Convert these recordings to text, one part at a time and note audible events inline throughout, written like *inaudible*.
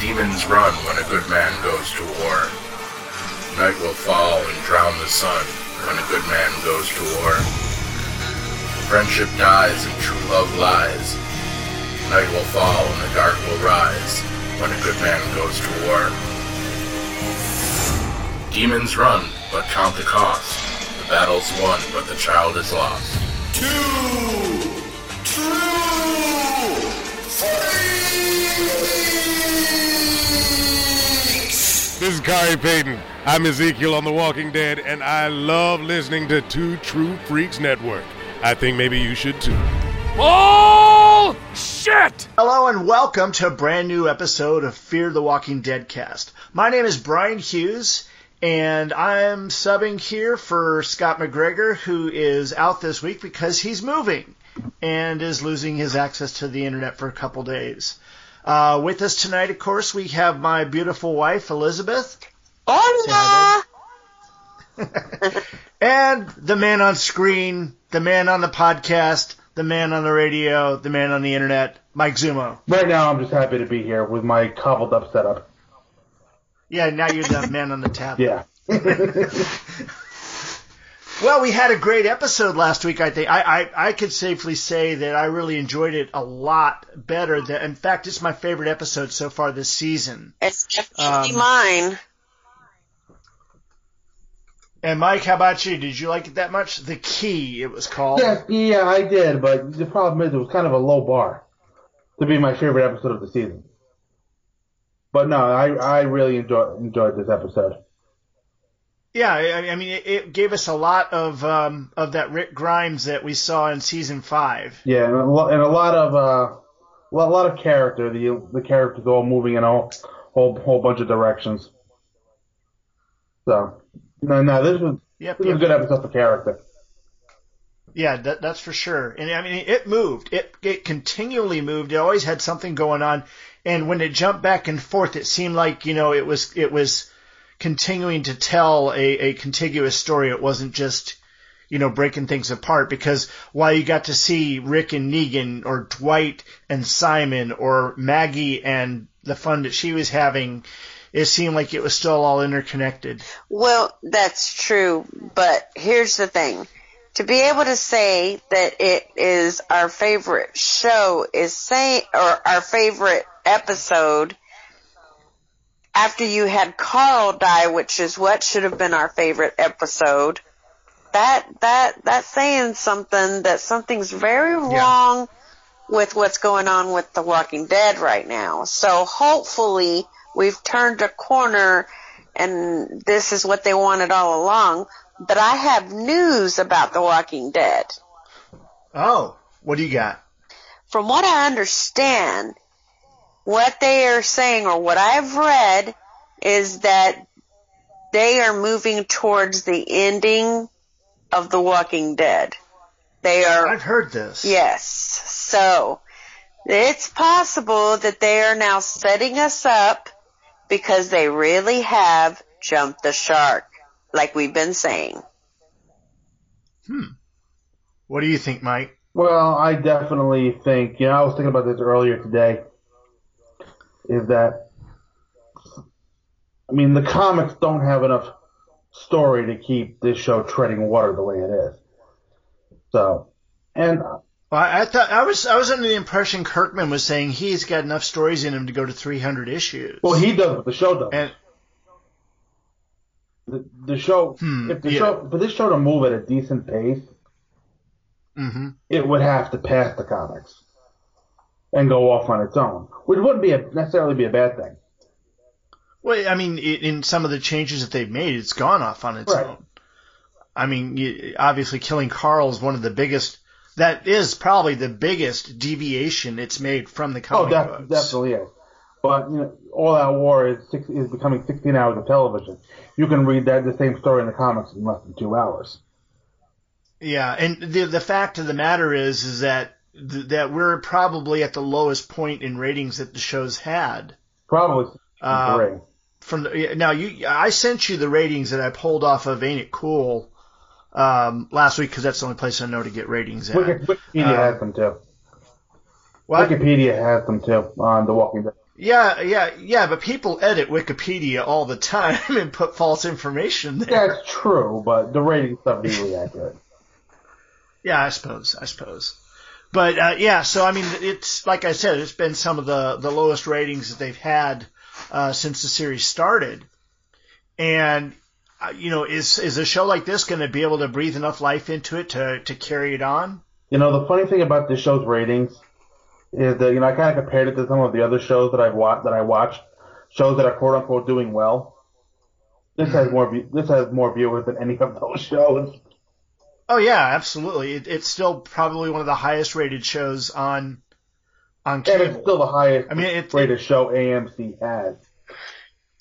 Demons run when a good man goes to war. Night will fall and drown the sun when a good man goes to war. Friendship dies and true love lies. Night will fall and the dark will rise when a good man goes to war. Demons run, but count the cost. The battle's won, but the child is lost. Two, true, freaks! This is Khary Payton. I'm Ezekiel on The Walking Dead, and I love listening to Two True Freaks Network. I think maybe you should too. Oh, shit! Hello and welcome to a brand new episode of Fear the Walking Dead cast. My name is Brian Hughes, and I'm subbing here for Scott McGregor, who is out this week because he's moving and is losing his access to the internet for a couple days. Uh, with us tonight, of course, we have my beautiful wife, Elizabeth. Hola! *laughs* and the man on screen, the man on the podcast, the man on the radio, the man on the internet, Mike Zumo. Right now, I'm just happy to be here with my cobbled up setup. Yeah, now you're the man on the tab. Yeah. *laughs* Well, we had a great episode last week. I think I, I I could safely say that I really enjoyed it a lot better. Than, in fact, it's my favorite episode so far this season. It's definitely Um, mine. And Mike, how about you? Did you like it that much? The Key, it was called. yeah, yeah, I did, but the problem is it was kind of a low bar to be my favorite episode of the season. But no, I I really enjoyed enjoyed this episode. Yeah, I, I mean, it, it gave us a lot of um, of that Rick Grimes that we saw in season five. Yeah, and a, lo- and a lot of uh, a lot of character. The the characters all moving in a whole whole, whole bunch of directions. So no, no, this was Yep, this was a good episode for character. Yeah, that, that's for sure. And I mean, it moved. It it continually moved. It always had something going on. And when it jumped back and forth, it seemed like you know it was it was continuing to tell a, a contiguous story. It wasn't just you know breaking things apart. Because while you got to see Rick and Negan, or Dwight and Simon, or Maggie and the fun that she was having, it seemed like it was still all interconnected. Well, that's true, but here's the thing. To be able to say that it is our favorite show is say or our favorite episode after you had Carl die, which is what should have been our favorite episode. That that that's saying something that something's very wrong with what's going on with The Walking Dead right now. So hopefully we've turned a corner and this is what they wanted all along. But I have news about The Walking Dead. Oh, what do you got? From what I understand, what they are saying or what I've read is that they are moving towards the ending of The Walking Dead. They are I've heard this. Yes. So it's possible that they are now setting us up because they really have jumped the shark, like we've been saying. Hmm. What do you think, Mike? Well, I definitely think, you know, I was thinking about this earlier today, is that, I mean, the comics don't have enough story to keep this show treading water the way it is. So, and Well, I, I thought I was I was under the impression Kirkman was saying he's got enough stories in him to go to 300 issues. well, he does what the show does. and the, the show, Hmm, if the yeah. show, for this show to move at a decent pace, hmm it would have to pass the comics and go off on its own, which wouldn't be a, necessarily be a bad thing. well, I mean, in some of the changes that they've made, it's gone off on its Right. own. I mean, obviously, killing Carl is one of the biggest. That is probably the biggest deviation it's made from the Oh, comic def- books. definitely is. But you know, All Out War is six, is becoming 16 hours of television. You can read that the same story in the comics in less than two hours. Yeah, and the the fact of the matter is, is that th- that we're probably at the lowest point in ratings that the show's had. Probably Uh, from the, now you I sent you the ratings that I pulled off of Ain't It Cool um, last week because that's the only place I know to get ratings at. Wikipedia Uh, has them too. What? Wikipedia has them too on The Walking Dead. Yeah, yeah, yeah, but people edit Wikipedia all the time *laughs* and put false information there. That's true, but the rating stuff is really accurate. Yeah, I suppose. I suppose. But uh, yeah, so I mean, it's like I said, it's been some of the the lowest ratings that they've had uh, since the series started. And uh, you know, is is a show like this going to be able to breathe enough life into it to to carry it on? You know, the funny thing about this show's ratings is that you know I kind of compared it to some of the other shows that I've watched that I watched, shows that are quote unquote doing well. This has more this has more viewers than any of those *laughs* shows. Oh yeah, absolutely. It, it's still probably one of the highest rated shows on on cable. And it's still the highest I mean, it- rated show AMC has.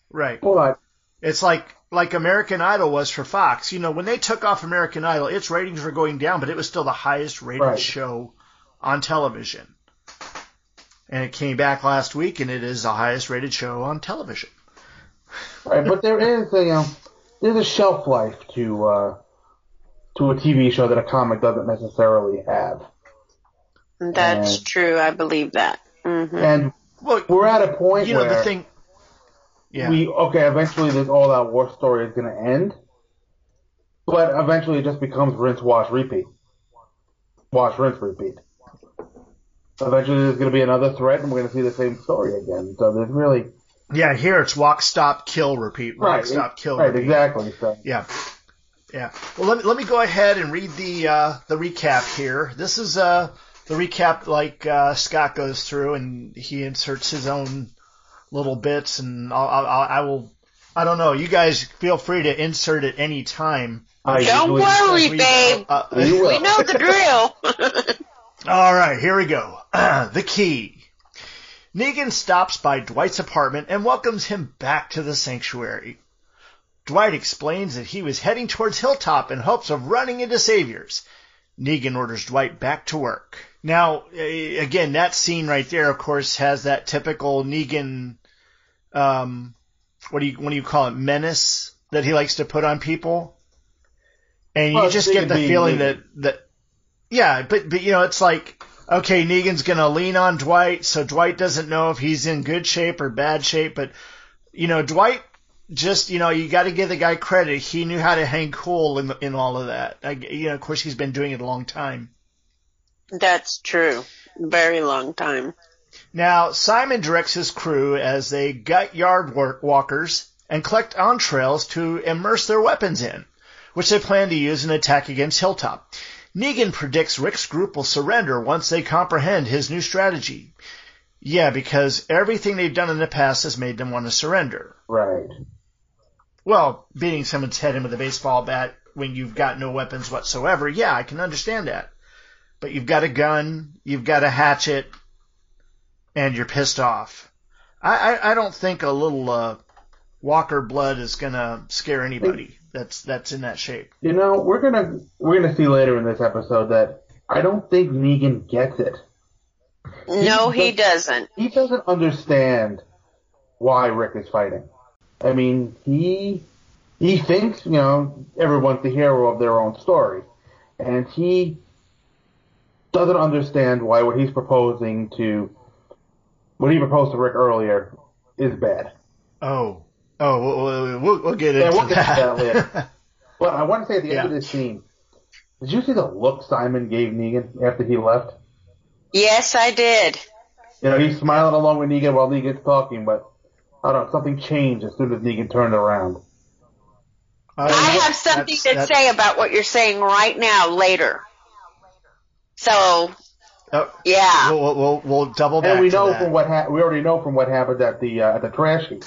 Right. But It's like like American Idol was for Fox. You know, when they took off American Idol, its ratings were going down, but it was still the highest rated Right. show on television. And it came back last week, and it is the highest rated show on television. right, but there is a you know, there's a shelf life to uh, to a TV show that a comic doesn't necessarily have. That's And- true. I believe that. hmm And Well, we're at a point where you know, where the thing. Yeah. we okay. Eventually, this all out war story is going to end, but eventually it just becomes rinse, wash, repeat. Wash, rinse, repeat. Eventually, there's going to be another threat, and we're going to see the same story again. So there's really yeah, here it's walk, stop, kill, repeat. Walk, right, stop, kill, repeat. right, repeat. exactly. So Yeah. Yeah. Well, let me, let me go ahead and read the uh, the recap here. This is uh, the recap like uh, Scott goes through and he inserts his own little bits, and I'll, I'll, I'll- I don't know. You guys feel free to insert at any time. I Don't usually- worry, We- babe. uh, We know the drill. *laughs* All right, here we go. *clears throat* the key. Negan stops by Dwight's apartment and welcomes him back to the sanctuary. Dwight explains that he was heading towards Hilltop in hopes of running into saviors. Negan orders Dwight back to work. Now, eh, again, that scene right there, of course, has that typical Negan, um, what do you, what do you call it, menace that he likes to put on people. And Well, you just get the feeling Negan. that, that, yeah, but, but, you know, it's like, okay, Negan's gonna lean on Dwight, so Dwight doesn't know if he's in good shape or bad shape, but, you know, Dwight just, you know, you gotta give the guy credit. He knew how to hang cool in, in all of that. I, you know, of course, he's been doing it a long time. That's true. Very long time. Now, Simon directs his crew as they gut yard work walkers and collect entrails to immerse their weapons in, which they plan to use in an attack against Hilltop. Negan predicts Rick's group will surrender once they comprehend his new strategy. Yeah, because everything they've done in the past has made them want to surrender. right. Well, beating someone's head in with a baseball bat when you've got no weapons whatsoever, yeah, I can understand that. But you've got a gun, you've got a hatchet, and you're pissed off. I, I, I don't think a little uh, Walker blood is gonna scare anybody that's that's in that shape. You know, we're gonna we're gonna see later in this episode that I don't think Negan gets it. No, he doesn't. He doesn't understand why Rick is fighting. I mean, he he thinks you know everyone's the hero of their own story, and he doesn't understand why what he's proposing to what he proposed to Rick earlier is bad. Oh, oh, we'll, we'll, we'll get Yeah, we'll get to that. that later. *laughs* But I want to say at the end of this scene, did you see the look Simon gave Negan after he left? Yes, I did. You know, he's smiling along with Negan while Negan's talking, but I don't know, something changed as soon as Negan turned around. Uh, I have something that's- to that's- say about what you're saying right now later. So, oh, yeah. we'll, we'll, we'll, we'll double back And we to know that. from what ha- we already know from what happened at the uh, at the trash heap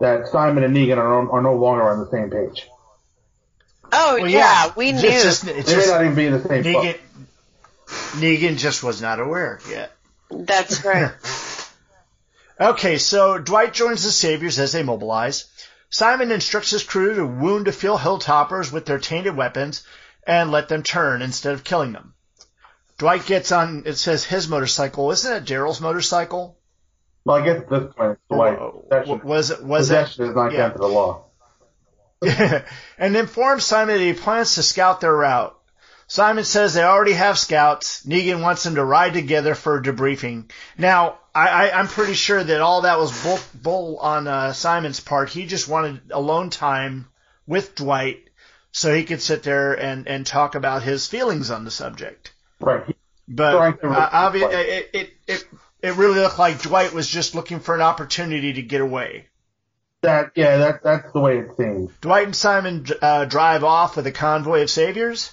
that Simon and Negan are, no- are no longer on the same page. Oh, Well, yeah, we It's knew. just- it's They may just- not even be in the same book. Negan, Negan just was not aware yet. That's *laughs* right. Okay, so Dwight joins the Saviors as they mobilize. Simon instructs his crew to wound a few hilltoppers with their tainted weapons and let them turn instead of killing them. Dwight gets on, it says his motorcycle. Isn't it Daryl's motorcycle? Well, I guess at this point, Dwight. Was it, was possession is not yeah. the law. *laughs* and informs Simon that he plans to scout their route. Simon says they already have scouts. Negan wants them to ride together for a debriefing. Now, I, I, I'm pretty sure that all that was bull, bull on uh, Simon's part. He just wanted alone time with Dwight so he could sit there and, and talk about his feelings on the subject. Right. But uh, it, it, it, it really looked like Dwight was just looking for an opportunity to get away. That yeah, that that's the way it seems. Dwight and Simon uh, drive off with a convoy of saviors.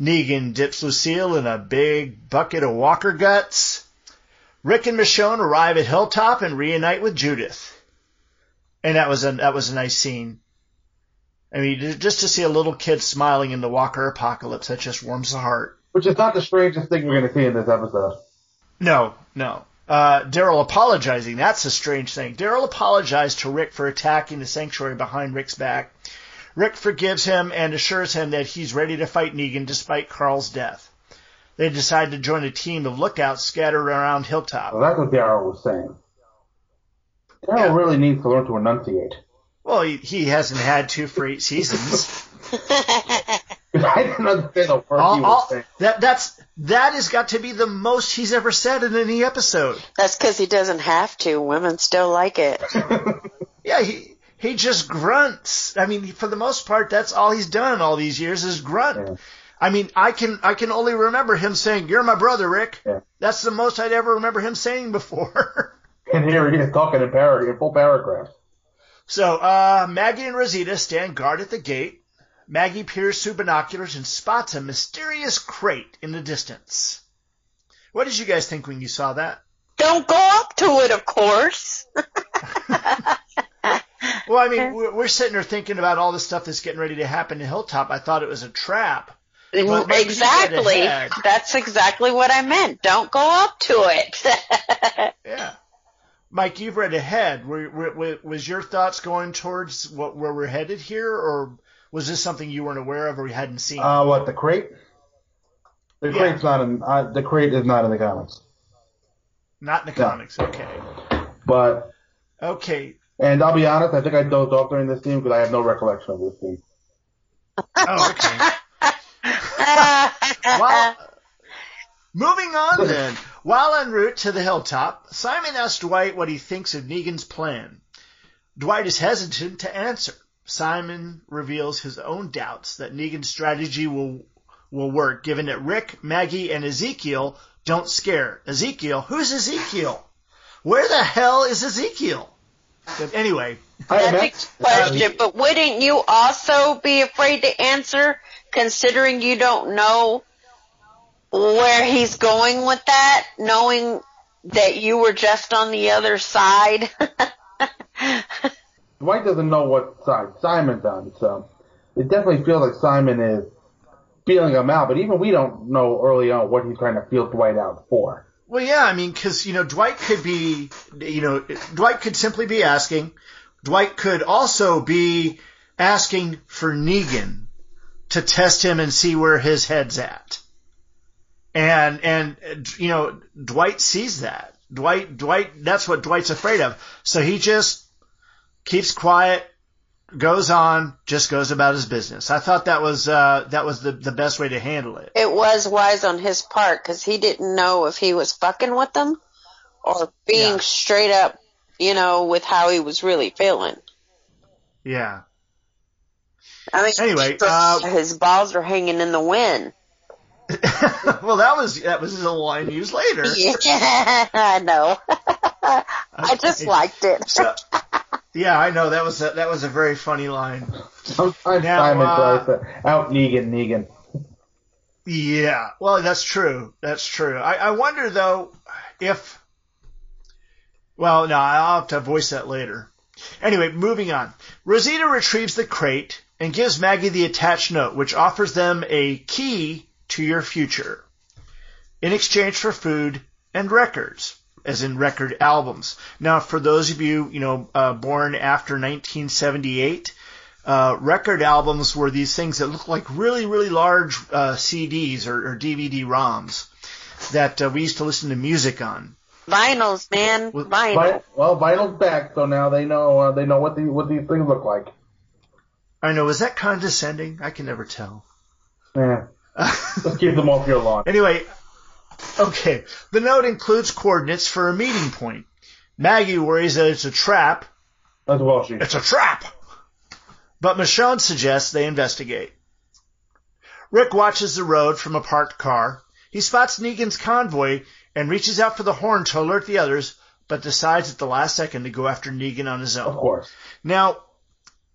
Negan dips Lucille in a big bucket of walker guts. Rick and Michonne arrive at Hilltop and reunite with Judith. And that was a that was a nice scene. I mean, just to see a little kid smiling in the Walker apocalypse, that just warms the heart. Which is not the strangest thing we're going to see in this episode. No, no. Uh, Daryl apologizing, that's a strange thing. Daryl apologized to Rick for attacking the sanctuary behind Rick's back. Rick forgives him and assures him that he's ready to fight Negan despite Carl's death. They decide to join a team of lookouts scattered around Hilltop. Well, that's what Daryl was saying. Daryl Yeah. really needs to learn to enunciate. Well, he, he hasn't had two for eight seasons. *laughs* *laughs* I didn't understand the word he was all- saying. that that's that has got to be the most he's ever said in any episode. That's because he doesn't have to. Women still like it. *laughs* Yeah, he he just grunts. I mean, for the most part, that's all he's done all these years is grunt. Yeah. I mean, I can I can only remember him saying, "You're my brother, Rick." Yeah. That's the most I'd ever remember him saying before. *laughs* And here he is talking in, par- in full paragraphs. so, uh, Maggie and Rosita stand guard at the gate. Maggie peers through binoculars and spots a mysterious crate in the distance. What did you guys think when you saw that? Don't go up to it, of course. *laughs* *laughs* Well, I mean, we're, we're sitting there thinking about all the stuff that's getting ready to happen in Hilltop. I thought it was a trap. Well, maybe you exactly. That's exactly what I meant. Don't go up to it. *laughs* Yeah. Mike, you've read ahead. Were, were, were- was your thoughts going towards what, where we're headed here, or was this something you weren't aware of or you hadn't seen? Uh, what the crate? The Yeah. crate's not in. Uh, the crate is not in the comics. Not in the no. comics. Okay. But Okay. And I'll be honest, I think I dozed off during this scene because I have no recollection of this scene. Oh, okay. *laughs* Well, moving on then. While en route to the hilltop, Simon asks Dwight what he thinks of Negan's plan. Dwight is hesitant to answer. Simon reveals his own doubts that Negan's strategy will will work, given that Rick, Maggie, and Ezekiel don't scare. Ezekiel? Who's Ezekiel? Where the hell is Ezekiel? But anyway, I That's imagine, a question, but wouldn't you also be afraid to answer, considering you don't know where he's going with that, knowing that you were just on the other side? *laughs* Dwight doesn't know what side Simon's on, so it definitely feels like Simon is feeling him out. But even we don't know early on what he's trying to feel Dwight out for. Well, yeah, I mean, because you know, Dwight could be, you know, Dwight could simply be asking. Dwight could also be asking for Negan to test him and see where his head's at. And and you know, Dwight sees that. Dwight Dwight that's what Dwight's afraid of. So he just keeps quiet, goes on, just goes about his business. I thought that was uh that was the the best way to handle it. it was wise on his part, because he didn't know if he was fucking with them or being Yeah. straight up, you know, with how he was really feeling. Yeah. I mean, Anyway, uh, his balls are hanging in the wind. *laughs* *laughs* well, that was that was a line used later. Yeah, I know. *laughs* I just liked it. So, yeah, I know that was a, that was a very funny line. Sometimes Now, Simon uh, out Negan Negan. Yeah, well, that's true. That's true. I, I wonder though if. Well, no, I'll have to voice that later. Anyway, moving on. Rosita retrieves the crate and gives Maggie the attached note, which offers them a key to your future in exchange for food and records, as in record albums. Now, for those of you, you know, uh, born after 1978, uh, record albums were these things that looked like really, really large uh, CDs or, or DVD ROMs that uh, we used to listen to music on. Vinyls, man, Well, vinyl. Vi- well, Vinyl's back, so now they know uh, they know what the what these things look like. I know. Is that condescending? I can never tell. Yeah. Let's *laughs* keep them off your lawn. Anyway, okay. The note includes coordinates for a meeting point. Maggie worries that it's a trap. Well, she. It's a trap! But Michonne suggests they investigate. Rick watches the road from a parked car. He spots Negan's convoy and reaches out for the horn to alert the others, but decides at the last second to go after Negan on his own. Of course. Now,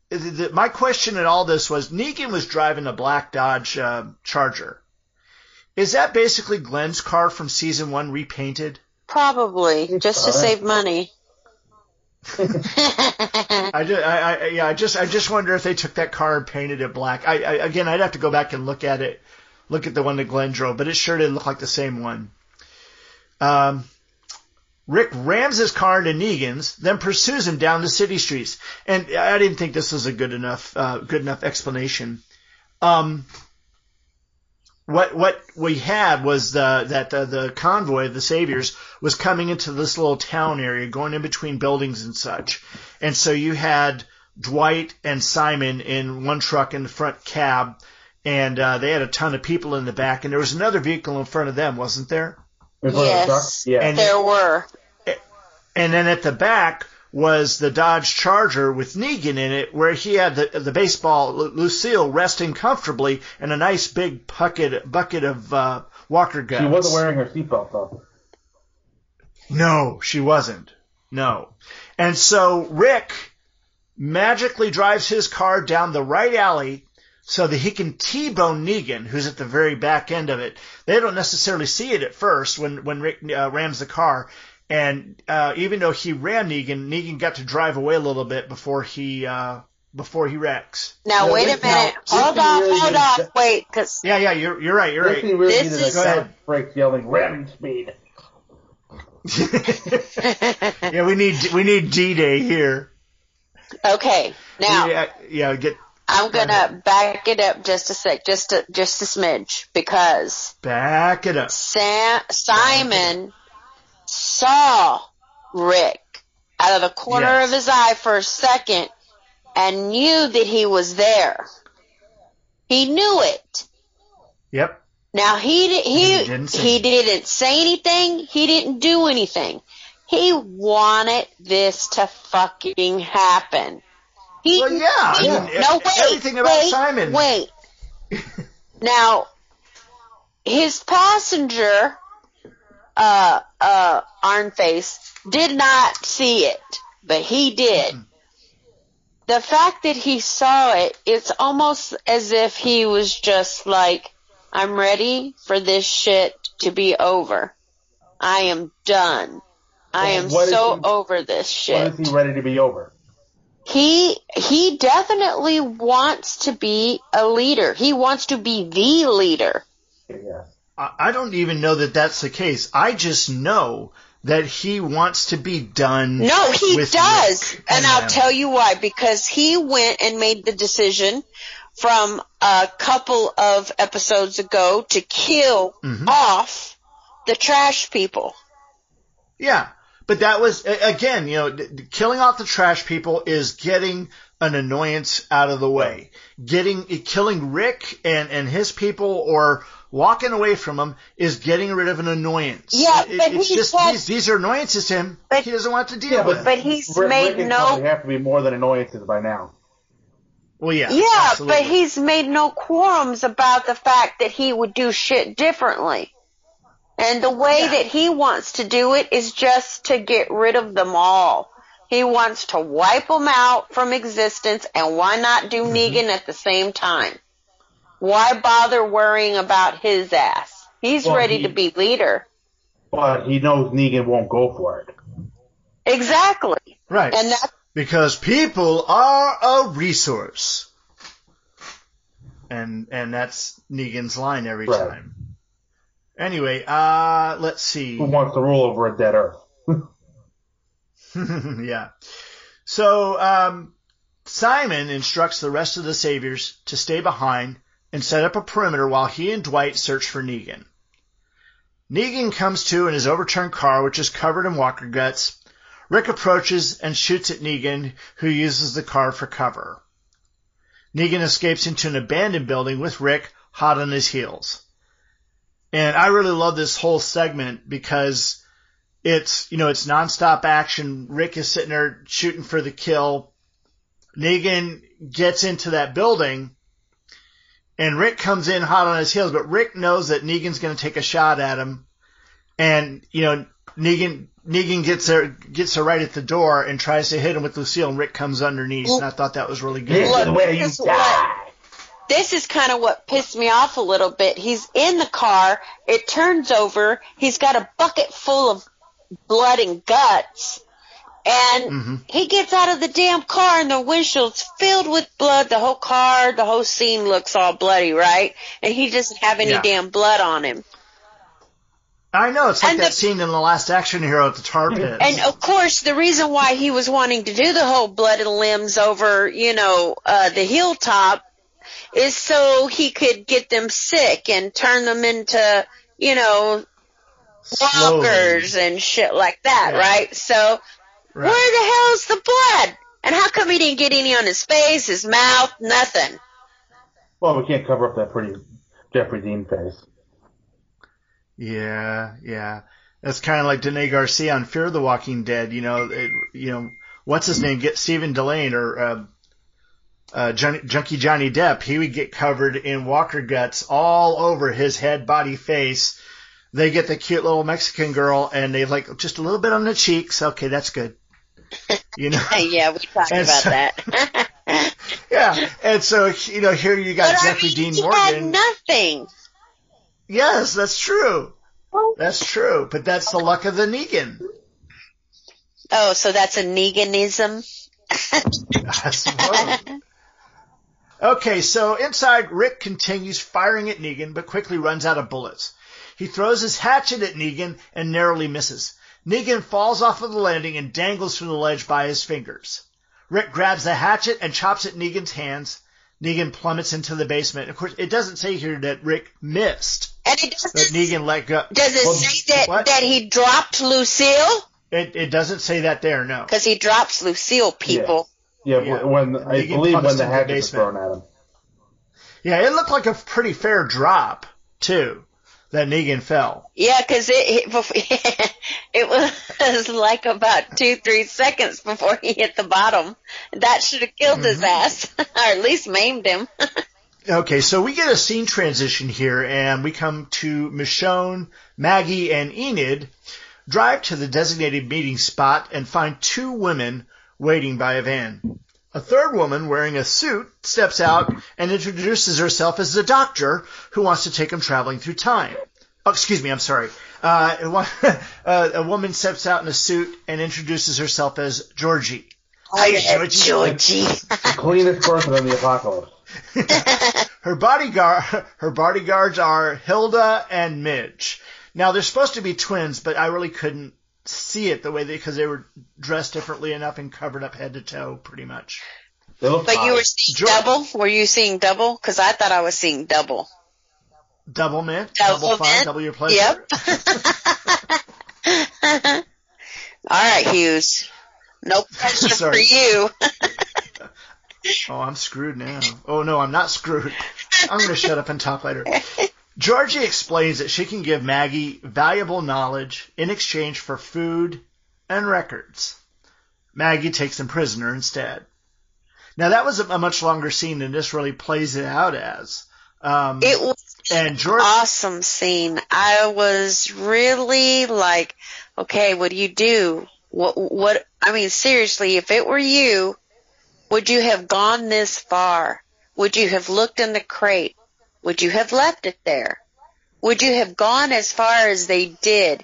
the, the, my question in all this was Negan was driving a black Dodge uh, Charger. Is that basically Glenn's car from season one repainted? Probably just to Alright. save money. *laughs* I, just, I, I, yeah, I just, I just wonder if they took that car and painted it black. I, I, again, I'd have to go back and look at it, look at the one that Glenn drove, but it sure didn't look like the same one. Um, Rick rams his car into Negan's, then pursues him down the city streets. And I didn't think this was a good enough, uh, good enough explanation. Um, what what we had was the, that the, the convoy of the saviors was coming into this little town area, going in between buildings and such. And so you had Dwight and Simon in one truck in the front cab, and uh, they had a ton of people in the back, and there was another vehicle in front of them, wasn't there? In front of the truck? Yes. Yeah. And- There were. And then at the back was the Dodge Charger with Negan in it, where he had the the baseball Lu- Lucille resting comfortably in a nice big bucket bucket of uh, Walker guts. she wasn't wearing her seatbelt though. No, she wasn't. No. And so Rick magically drives his car down the right alley so that he can T-bone Negan, who's at the very back end of it. They don't necessarily see it at first when, when Rick uh, rams the car. And uh, even though he ran Negan, Negan got to drive away a little bit before he uh, before he wrecks. Now No, wait a minute. now, hold this on, really hold is- on. Wait, because Yeah, yeah, you're you're right, you're This right. really This is- a Go ahead. break yelling ramming speed. *laughs* yeah, we need we need D-Day here. okay. Now yeah, yeah, get I'm gonna back it up just a sec, just a just a smidge, because back it up. Sam Simon saw Rick out of the corner Yes. of his eye for a second and knew that he was there. He knew it. Yep. Now he di- he He didn't say he didn't say anything. He didn't do anything. He wanted this to fucking happen. He, Well, yeah, I mean, no wait, everything about wait, Simon. Wait. *laughs* now, his passenger, uh, uh, Arnface, did not see it, but he did. The fact that he saw it, it's almost as if he was just like, I'm ready for this shit to be over. I am done. I am so he- over this shit When is he ready to be over? he he definitely wants to be a leader. He wants to be the leader. Yeah. I don't even know that that's the case. I just know that he wants to be done. No, he does. Rick And I'll them. tell you why. Because he went and made the decision from a couple of episodes ago to kill Mhm. off the trash people. Yeah, but that was again, you know, killing off the trash people is getting an annoyance out of the way. Getting killing Rick and and his people or walking away from them is getting rid of an annoyance. Yeah, It- but it's he just said- these these are annoyances to him. But- he doesn't want to deal with. Yeah, with. But he's Rick, made Rick and no company have to be more than annoyances by now. well, yeah, Yeah, absolutely. but he's made no quorums about the fact that he would do shit differently. And the way Yeah. that he wants to do it is just to get rid of them all. He wants to wipe them out from existence, and why not do Mm-hmm. Negan at the same time? Why bother worrying about his ass? He's Well, ready he- to be leader. But he knows Negan won't go for it. Exactly. right. And that's because people are a resource. And and that's Negan's line every Right. time. Anyway, uh let's see. Who wants to rule over a dead Earth? *laughs* yeah. So um Simon instructs the rest of the saviors to stay behind and set up a perimeter while he and Dwight search for Negan. Negan comes to in his overturned car, which is covered in walker guts. Rick approaches and shoots at Negan, who uses the car for cover. Negan escapes into an abandoned building with Rick hot on his heels. And I really love this whole segment because it's, you know, it's nonstop action. Rick is sitting there shooting for the kill. Negan gets into that building and Rick comes in hot on his heels, but Rick knows that Negan's going to take a shot at him. And, you know, Negan, Negan gets there, gets there right at the door and tries to hit him with Lucille and Rick comes underneath. And I thought that was really good. This is you die. what- this is kind of what pissed me off a little bit. He's in the car. It turns over. He's got a bucket full of blood and guts. And Mhm. he gets out of the damn car and the windshield's filled with blood. The whole car, the whole scene looks all bloody, right? And he doesn't have any Yeah. damn blood on him. I know, it's like And that the- scene in the last action hero at the tar pit. *laughs* And of course, the reason why he was wanting to do the whole blood and limbs over, you know, uh, the hilltop is so he could get them sick and turn them into, you know, Slowly. walkers and shit like that, Yeah. right? So Right. where the hell's the blood? And how come he didn't get any on his face, his mouth, nothing? Well, we can't cover up that pretty Jeffrey Dean face. Yeah, yeah. That's kind of like Danay Garcia on Fear of the Walking Dead. You know, it, you know, what's his name? Get Stephen Dillane or uh, uh, Johnny, Junkie Johnny Depp. He would get covered in walker guts all over his head, body, face. They get the cute little Mexican girl, and they like just a little bit on the cheeks. Okay, that's good. You know. *laughs* yeah, we talked And about so- that. *laughs* *laughs* Yeah, and so you know, here you got but I Jeffrey mean, Dean he Morgan. had nothing. Yes, that's true. That's true. But that's the luck of the Negan. Oh, so that's a Neganism? Okay, so inside, Rick continues firing at Negan, but quickly runs out of bullets. He throws his hatchet at Negan and narrowly misses. Negan falls off of the landing and dangles from the ledge by his fingers. Rick grabs the hatchet and chops at Negan's hands. Negan plummets into the basement. Of course, it doesn't say here that Rick missed, And it doesn't, Negan let go. does it Well, say that, what? that he dropped Lucille? It, it doesn't say that there, no. Because he drops Lucille, people. Yeah, Yeah. when I Negan believe when the hatchet was thrown at him. Yeah, it looked like a pretty fair drop, too, that Negan fell. Yeah, because it, it, *laughs* it was like about two, three seconds before he hit the bottom. That should have killed his Mm-hmm. ass, *laughs* or at least maimed him. *laughs* Okay, so we get a scene transition here, and we come to Michonne, Maggie, and Enid drive to the designated meeting spot and find two women waiting by a van. A third woman wearing a suit steps out and introduces herself as the doctor who wants to take him traveling through time. Oh, excuse me, I'm sorry. Uh, *laughs* uh, a woman steps out in a suit and introduces herself as Georgie. Hi, Georgie. Georgie. The cleanest person in the apocalypse. *laughs* Her bodyguard, her bodyguards are Hilda and Midge. Now they're supposed to be twins, but I really couldn't see it the way they because they were dressed differently enough and covered up head to toe, pretty much. They look But you were seeing George- double? Were you seeing double? Because I thought I was seeing double. Double mint, Double double, fun, mint? double your pleasure. Yep. *laughs* All right, Hughes. No pressure for you. *laughs* Oh, I'm screwed now. Oh no, I'm not screwed. I'm going to shut up and talk later. *laughs* Georgie explains that she can give Maggie valuable knowledge in exchange for food and records. Maggie takes them prisoner instead. Now that was a, a much longer scene than this really plays it out as. Um, It was and George, awesome scene. I was really like, okay, what do you do? What, what, I mean, seriously, if it were you, would you have gone this far? Would you have looked in the crate? Would you have left it there? Would you have gone as far as they did?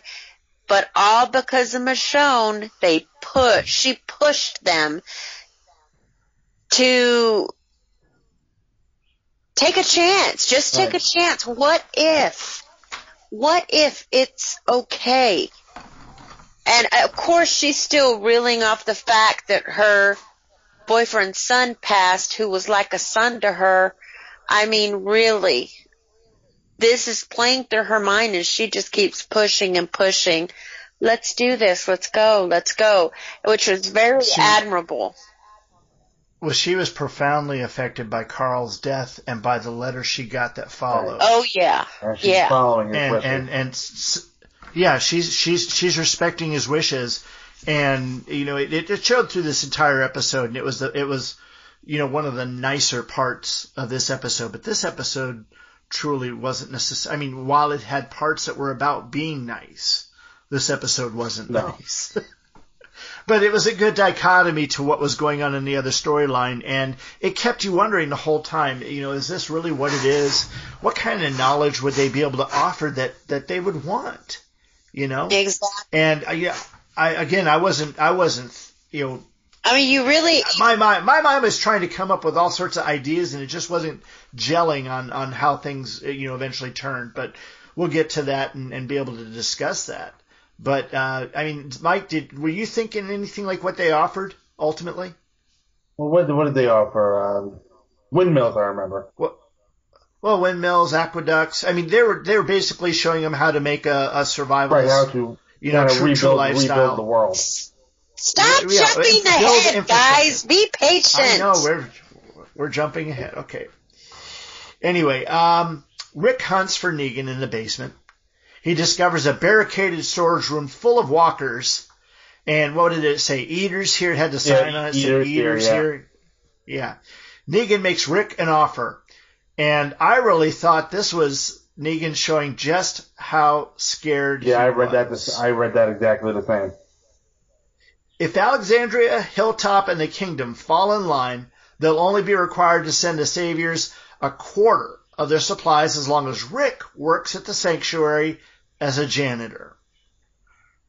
But all because of Michonne, they push, she pushed them to take a chance. Just take Right. a chance. What if? What if it's okay? And uh, of course, she's still reeling off the fact that her boyfriend's son passed, who was like a son to her. I mean, really, this is playing through her mind, and she just keeps pushing and pushing. Let's do this. Let's go. Let's go. Which was very See- admirable. Well, she was profoundly affected by Carl's death and by the letter she got that followed. Oh yeah, she's yeah. following his and and and yeah, she's she's she's respecting his wishes, and you know it, it showed through this entire episode, and it was the it was you know one of the nicer parts of this episode, but this episode truly wasn't necessary. I mean, while it had parts that were about being nice, this episode wasn't No. nice. *laughs* But it was a good dichotomy to what was going on in the other storyline, and it kept you wondering the whole time. You know, is this really what it is? What kind of knowledge would they be able to offer that that they would want? You know, Exactly. and uh, yeah, I again, I wasn't, I wasn't, you know, I mean, you really. my mind, my mind was trying to come up with all sorts of ideas, and it just wasn't gelling on on how things, uh, you know, eventually turned. But we'll get to that and, and be able to discuss that. But uh, I mean, Mike, did were you thinking anything like what they offered ultimately? well, what, what did they offer? Um, windmills, I remember. Well, well, windmills, aqueducts. I mean, they were they were basically showing them how to make a, a survivalist, Right, how to you know, kind of true, true lifestyle. rebuild the world. Stop Yeah, jumping build ahead, guys. Be patient. I know we're we're jumping ahead. Okay. Anyway, um, Rick hunts for Negan in the basement. He discovers a barricaded storage room full of walkers. And what did it say? Eaters here. It had the sign Yeah, on it. Said eaters here, eaters yeah. Yeah. Negan makes Rick an offer. And I really thought this was Negan showing just how scared Yeah, he I read that. was. The, I read that exactly the same. If Alexandria, Hilltop, and the Kingdom fall in line, they'll only be required to send the Saviors a quarter of their supplies as long as Rick works at the sanctuary as a janitor.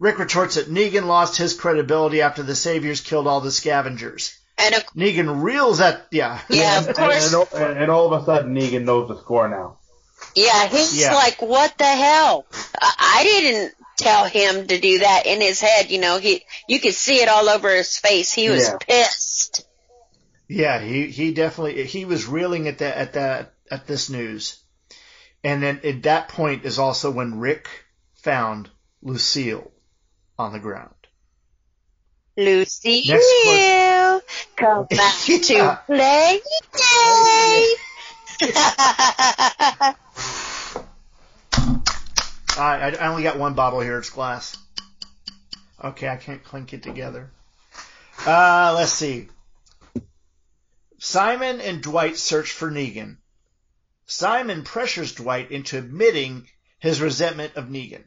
Rick retorts that Negan lost his credibility after the Saviors killed all the scavengers. And of, Negan reels at, yeah. yeah, of course. and, and, and all of a sudden, Negan knows the score now. Yeah, he's Yeah. like, what the hell? I, I didn't tell him to do that in his head. You know, he you could see it all over his face. He was Yeah. pissed. Yeah, he, he definitely, he was reeling at that, at that, at this news. And then at that point is also when Rick found Lucille on the ground. Lucille, come back *laughs* Yeah. to play. *laughs* I, I only got one bottle here. It's glass. Okay, I can't clink it together. Uh, let's see. Simon and Dwight search for Negan. Simon pressures Dwight into admitting his resentment of Negan.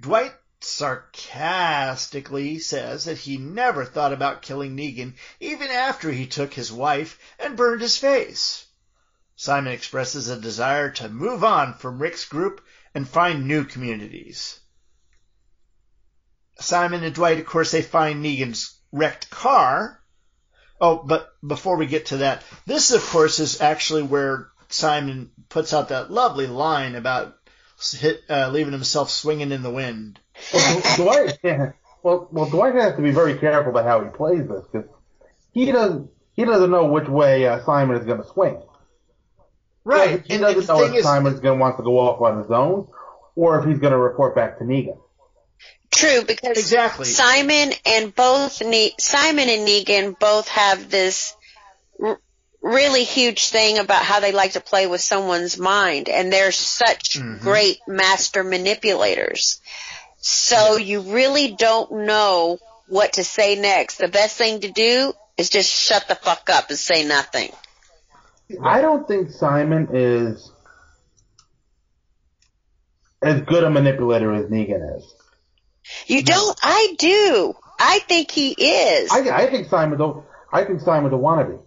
Dwight sarcastically says that he never thought about killing Negan even after he took his wife and burned his face. Simon expresses a desire to move on from Rick's group and find new communities. Simon and Dwight, of course, they find Negan's wrecked car. Oh, but before we get to that, this, of course, is actually where Simon puts out that lovely line about hit, uh, leaving himself swinging in the wind. Well, Dwight, well, well, Dwight has to be very careful about how he plays this because he doesn't he doesn't know which way uh, Simon is going to swing. Right. He and doesn't the know thing if Simon's going to want to go off on his own or if he's going to report back to Negan. True, because Exactly. Simon and both ne- Simon and Negan both have this r- really huge thing about how they like to play with someone's mind, and they're such Mm-hmm. great master manipulators. So you really don't know what to say next. The best thing to do is just shut the fuck up and say nothing. I don't think Simon is as good a manipulator as Negan is. You don't. I do. I think he is. I, I think Simon don't. I think Simon don't want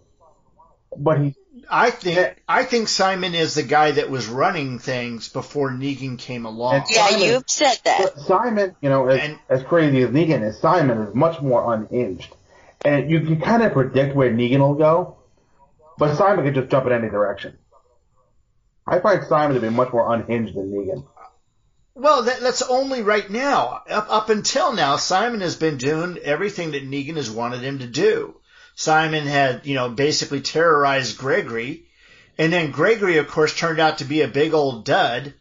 but he. I think I think Simon is the guy that was running things before Negan came along. And- yeah, Simon- you've said that. Simon, you know, as, And- as crazy as Negan is, Simon is much more unhinged, and you can kind of predict where Negan will go, but Simon could just jump in any direction. I find Simon to be much more unhinged than Negan. Well, that, that's only right now. Up, up until now, Simon has been doing everything that Negan has wanted him to do. Simon had, you know, basically terrorized Gregory, and then Gregory, of course, turned out to be a big old dud,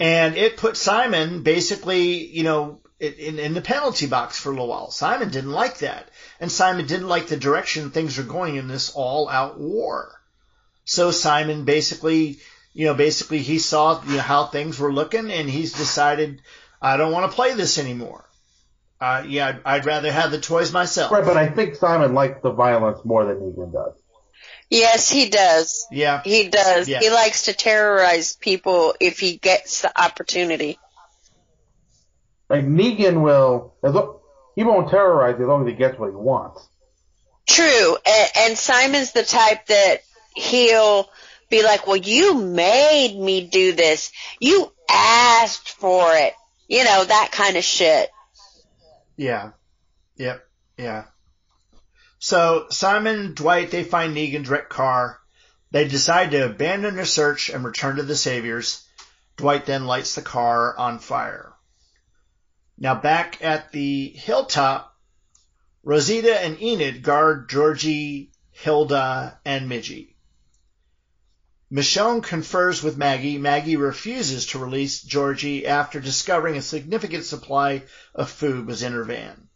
and it put Simon basically, you know, in, in the penalty box for a little while. Simon didn't like that. And Simon didn't like the direction things are going in this all out war. So Simon basically, you know, basically he saw you know, how things were looking and he's decided, I don't want to play this anymore. Uh, yeah, I'd, I'd rather have the toys myself. Right, but I think Simon likes the violence more than Negan does. Yes, he does. Yeah. He does. Yeah. He likes to terrorize people if he gets the opportunity. Like Negan will, as lo- he won't terrorize you as long as he gets what he wants. True. And, and Simon's the type that he'll be like, well, you made me do this. You asked for it. You know, that kind of shit. Yeah. Yep. Yeah. So Simon and Dwight, they find Negan's wrecked car. They decide to abandon their search and return to the Saviors. Dwight then lights the car on fire. Now back at the hilltop, Rosita and Enid guard Georgie, Hilda, and Midgie. Michonne confers with Maggie. Maggie refuses to release Georgie after discovering a significant supply of food was in her van.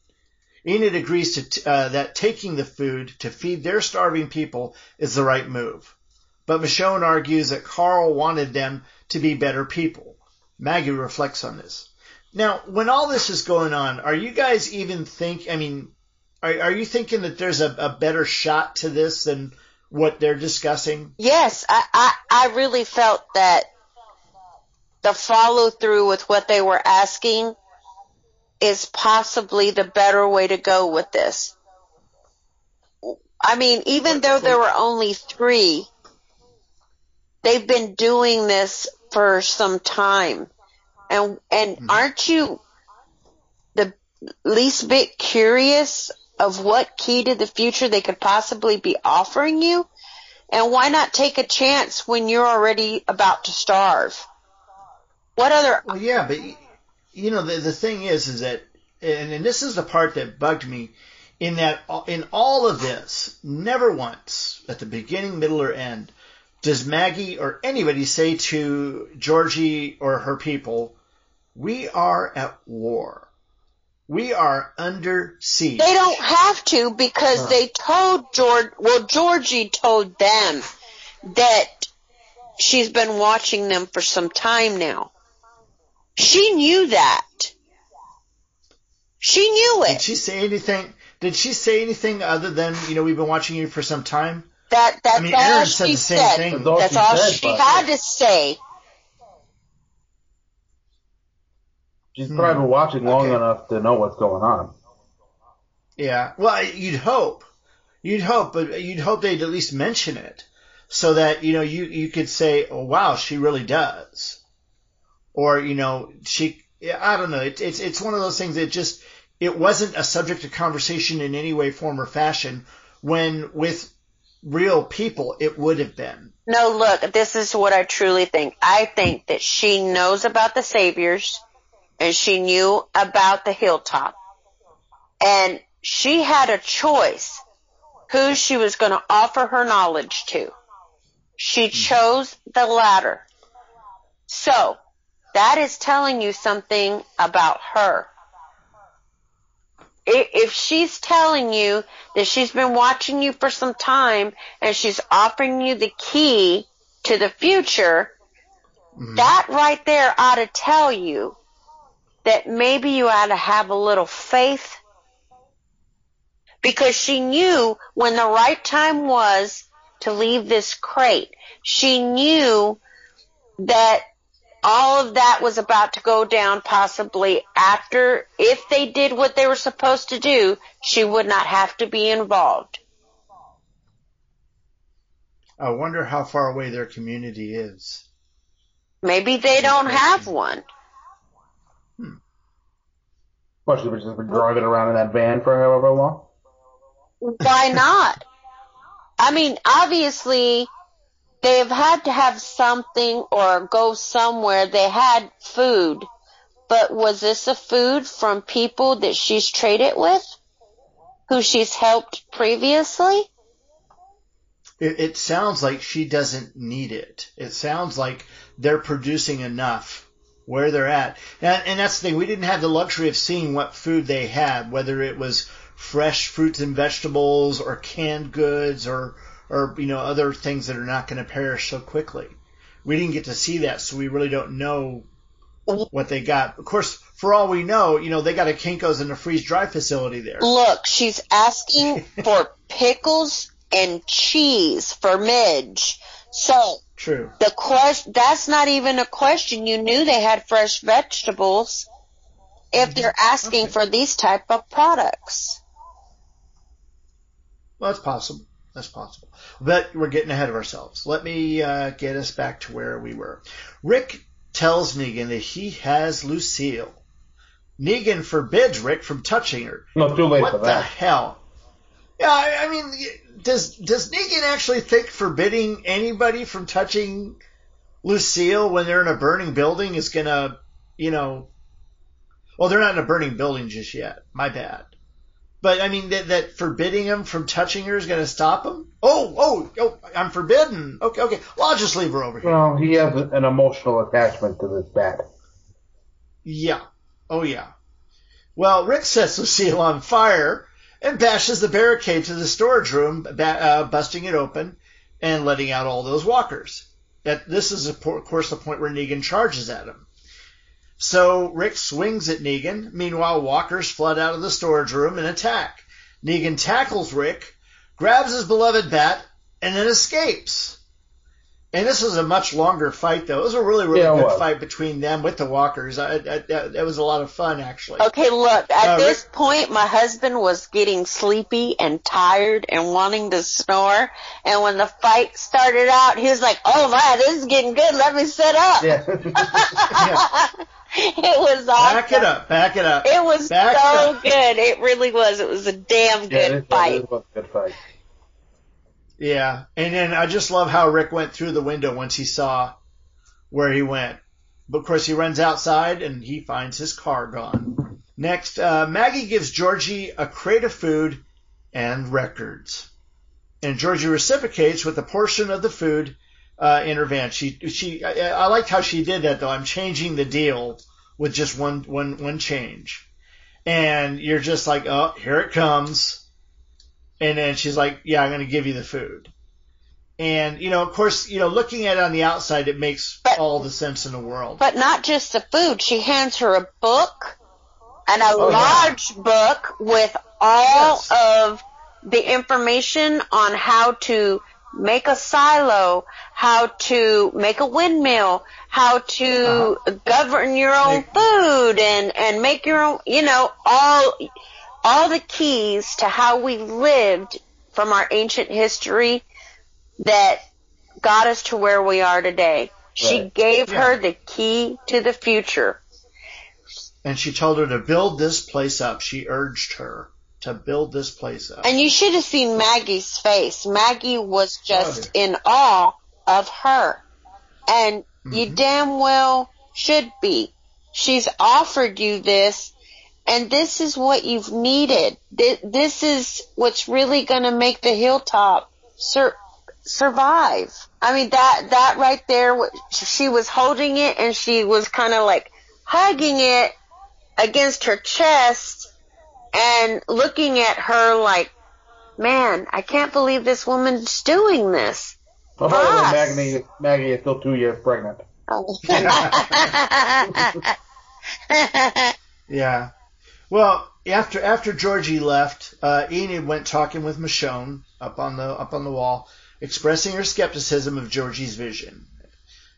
Enid agrees to uh, that taking the food to feed their starving people is the right move. But Michonne argues that Carl wanted them to be better people. Maggie reflects on this. Now, when all this is going on, are you guys even think? I mean, are, are you thinking that there's a, a better shot to this than what they're discussing? Yes, I, I, I really felt that the follow through with what they were asking is possibly the better way to go with this. I mean, even though there were only three, they've been doing this for some time. And, and hmm. aren't you the least bit curious of what key to the future they could possibly be offering you? And why not take a chance when you're already about to starve? What other Well, yeah, but you know the the thing is, is that, and, and this is the part that bugged me, in that in all of this, never once at the beginning, middle, or end does Maggie or anybody say to Georgie or her people, "We are at war. We are under siege." They don't have to because they told George, well, Georgie told them that she's been watching them for some time now. She knew that. She knew it. Did it. she say anything? Did she say anything other than you know we've been watching you for some time? That that's I mean, all Aaron said she the same said. thing. That's all That's she all said, she but- had to say. She's probably been watching long Okay. enough to know what's going on. Yeah. Well, you'd hope. You'd hope, but you'd hope they'd at least mention it so that, you know, you, you could say, oh, wow, she really does. Or, you know, she, I don't know. It, it's, it's one of those things that just, it wasn't a subject of conversation in any way, form, or fashion when with real people it would have been. No, look, this is what I truly think. I think that she knows about the saviors and she knew about the hilltop. And she had a choice who she was going to offer her knowledge to. She mm-hmm. chose the latter. So, that is telling you something about her. If she's telling you that she's been watching you for some time and she's offering you the key to the future, mm-hmm. that right there ought to tell you that maybe you ought to have a little faith because she knew when the right time was to leave this crate. She knew that all of that was about to go down possibly after, if they did what they were supposed to do, she would not have to be involved. I wonder how far away their community is. Maybe they don't have one. What, she's just been driving around in that van for however long? Why not? I mean, obviously, they've had to have something or go somewhere. They had food. But was this a food from people that she's traded with? Who she's helped previously? It, it sounds like she doesn't need it. It sounds like they're producing enough where they're at. And, and that's the thing. We didn't have the luxury of seeing what food they had, whether it was fresh fruits and vegetables or canned goods or, or, you know, other things that are not going to perish so quickly. We didn't get to see that, so we really don't know what they got. Of course, for all we know, you know, they got a Kinko's and a freeze dry facility there. Look, she's asking for *laughs* pickles and cheese for Midge. So True. the question that's not even a question. You knew they had fresh vegetables if they're asking Okay. for these type of products. Well, that's possible. That's possible. But we're getting ahead of ourselves. Let me uh, get us back to where we were. Rick tells Negan that he has Lucille. Negan forbids Rick from touching her. No, too late what for the hell? Yeah, I, I mean, does does Negan actually think forbidding anybody from touching Lucille when they're in a burning building is gonna, you know? Well, they're not in a burning building just yet. My bad. But I mean that, that forbidding him from touching her is going to stop him. Oh, oh, oh! I'm forbidden. Okay, okay. Well, I'll just leave her over here. Well, he has an emotional attachment to this bat. Yeah. Oh, yeah. Well, Rick sets Lucille on fire and bashes the barricade to the storage room, uh, busting it open and letting out all those walkers. That this is, of course, the point where Negan charges at him. So Rick swings at Negan. Meanwhile, walkers flood out of the storage room and attack. Negan tackles Rick, grabs his beloved bat, and then escapes. And this was a much longer fight, though. It was a really, really Yeah, good fight between them with the walkers. I, I, that, that was a lot of fun, actually. Okay, look, at Uh, this Rick- point, my husband was getting sleepy and tired and wanting to snore. And when the fight started out, he was like, oh man, this is getting good. Let me sit up. Yeah. *laughs* it was awesome. Back it up, back it up. It was Back so up. good. It really was. It was a damn good yeah, this, fight. this was a good fight. Yeah, and then I just love how Rick went through the window once he saw where he went. But of course, he runs outside and he finds his car gone. Next, uh, Maggie gives Georgie a crate of food and records, and Georgie reciprocates with a portion of the food uh, in her van. She she I, I liked how she did that though. I'm changing the deal with just one one one change, and you're just like, oh, here it comes. And then she's like, yeah, I'm going to give you the food. And, you know, of course, you know, looking at it on the outside, it makes But- all the sense in the world. But not just the food. She hands her a book and a Oh, yeah. large book with all Yes. of the information on how to make a silo, how to make a windmill, how to govern your own Uh-huh. Make- food and, and make your own, you know, all, all the keys to how we lived from our ancient history that got us to where we are today. She Right. gave Yeah. her the key to the future. and she told her to build this place up. She urged her to build this place up. And you should have seen Maggie's face. Maggie was just in awe of her. And you Mhm. damn well should be. She's offered you this, and this is what you've needed. This is what's really going to make the hilltop sur- survive. I mean, that, that right there, she was holding it and she was kind of like hugging it against her chest and looking at her like, man, I can't believe this woman's doing this. Well, by the way, Us. Maggie, Maggie is still two years pregnant. Oh. *laughs* *laughs* Yeah. Well, after after Georgie left, uh, Enid went talking with Michonne up on the up on the wall, expressing her skepticism of Georgie's vision.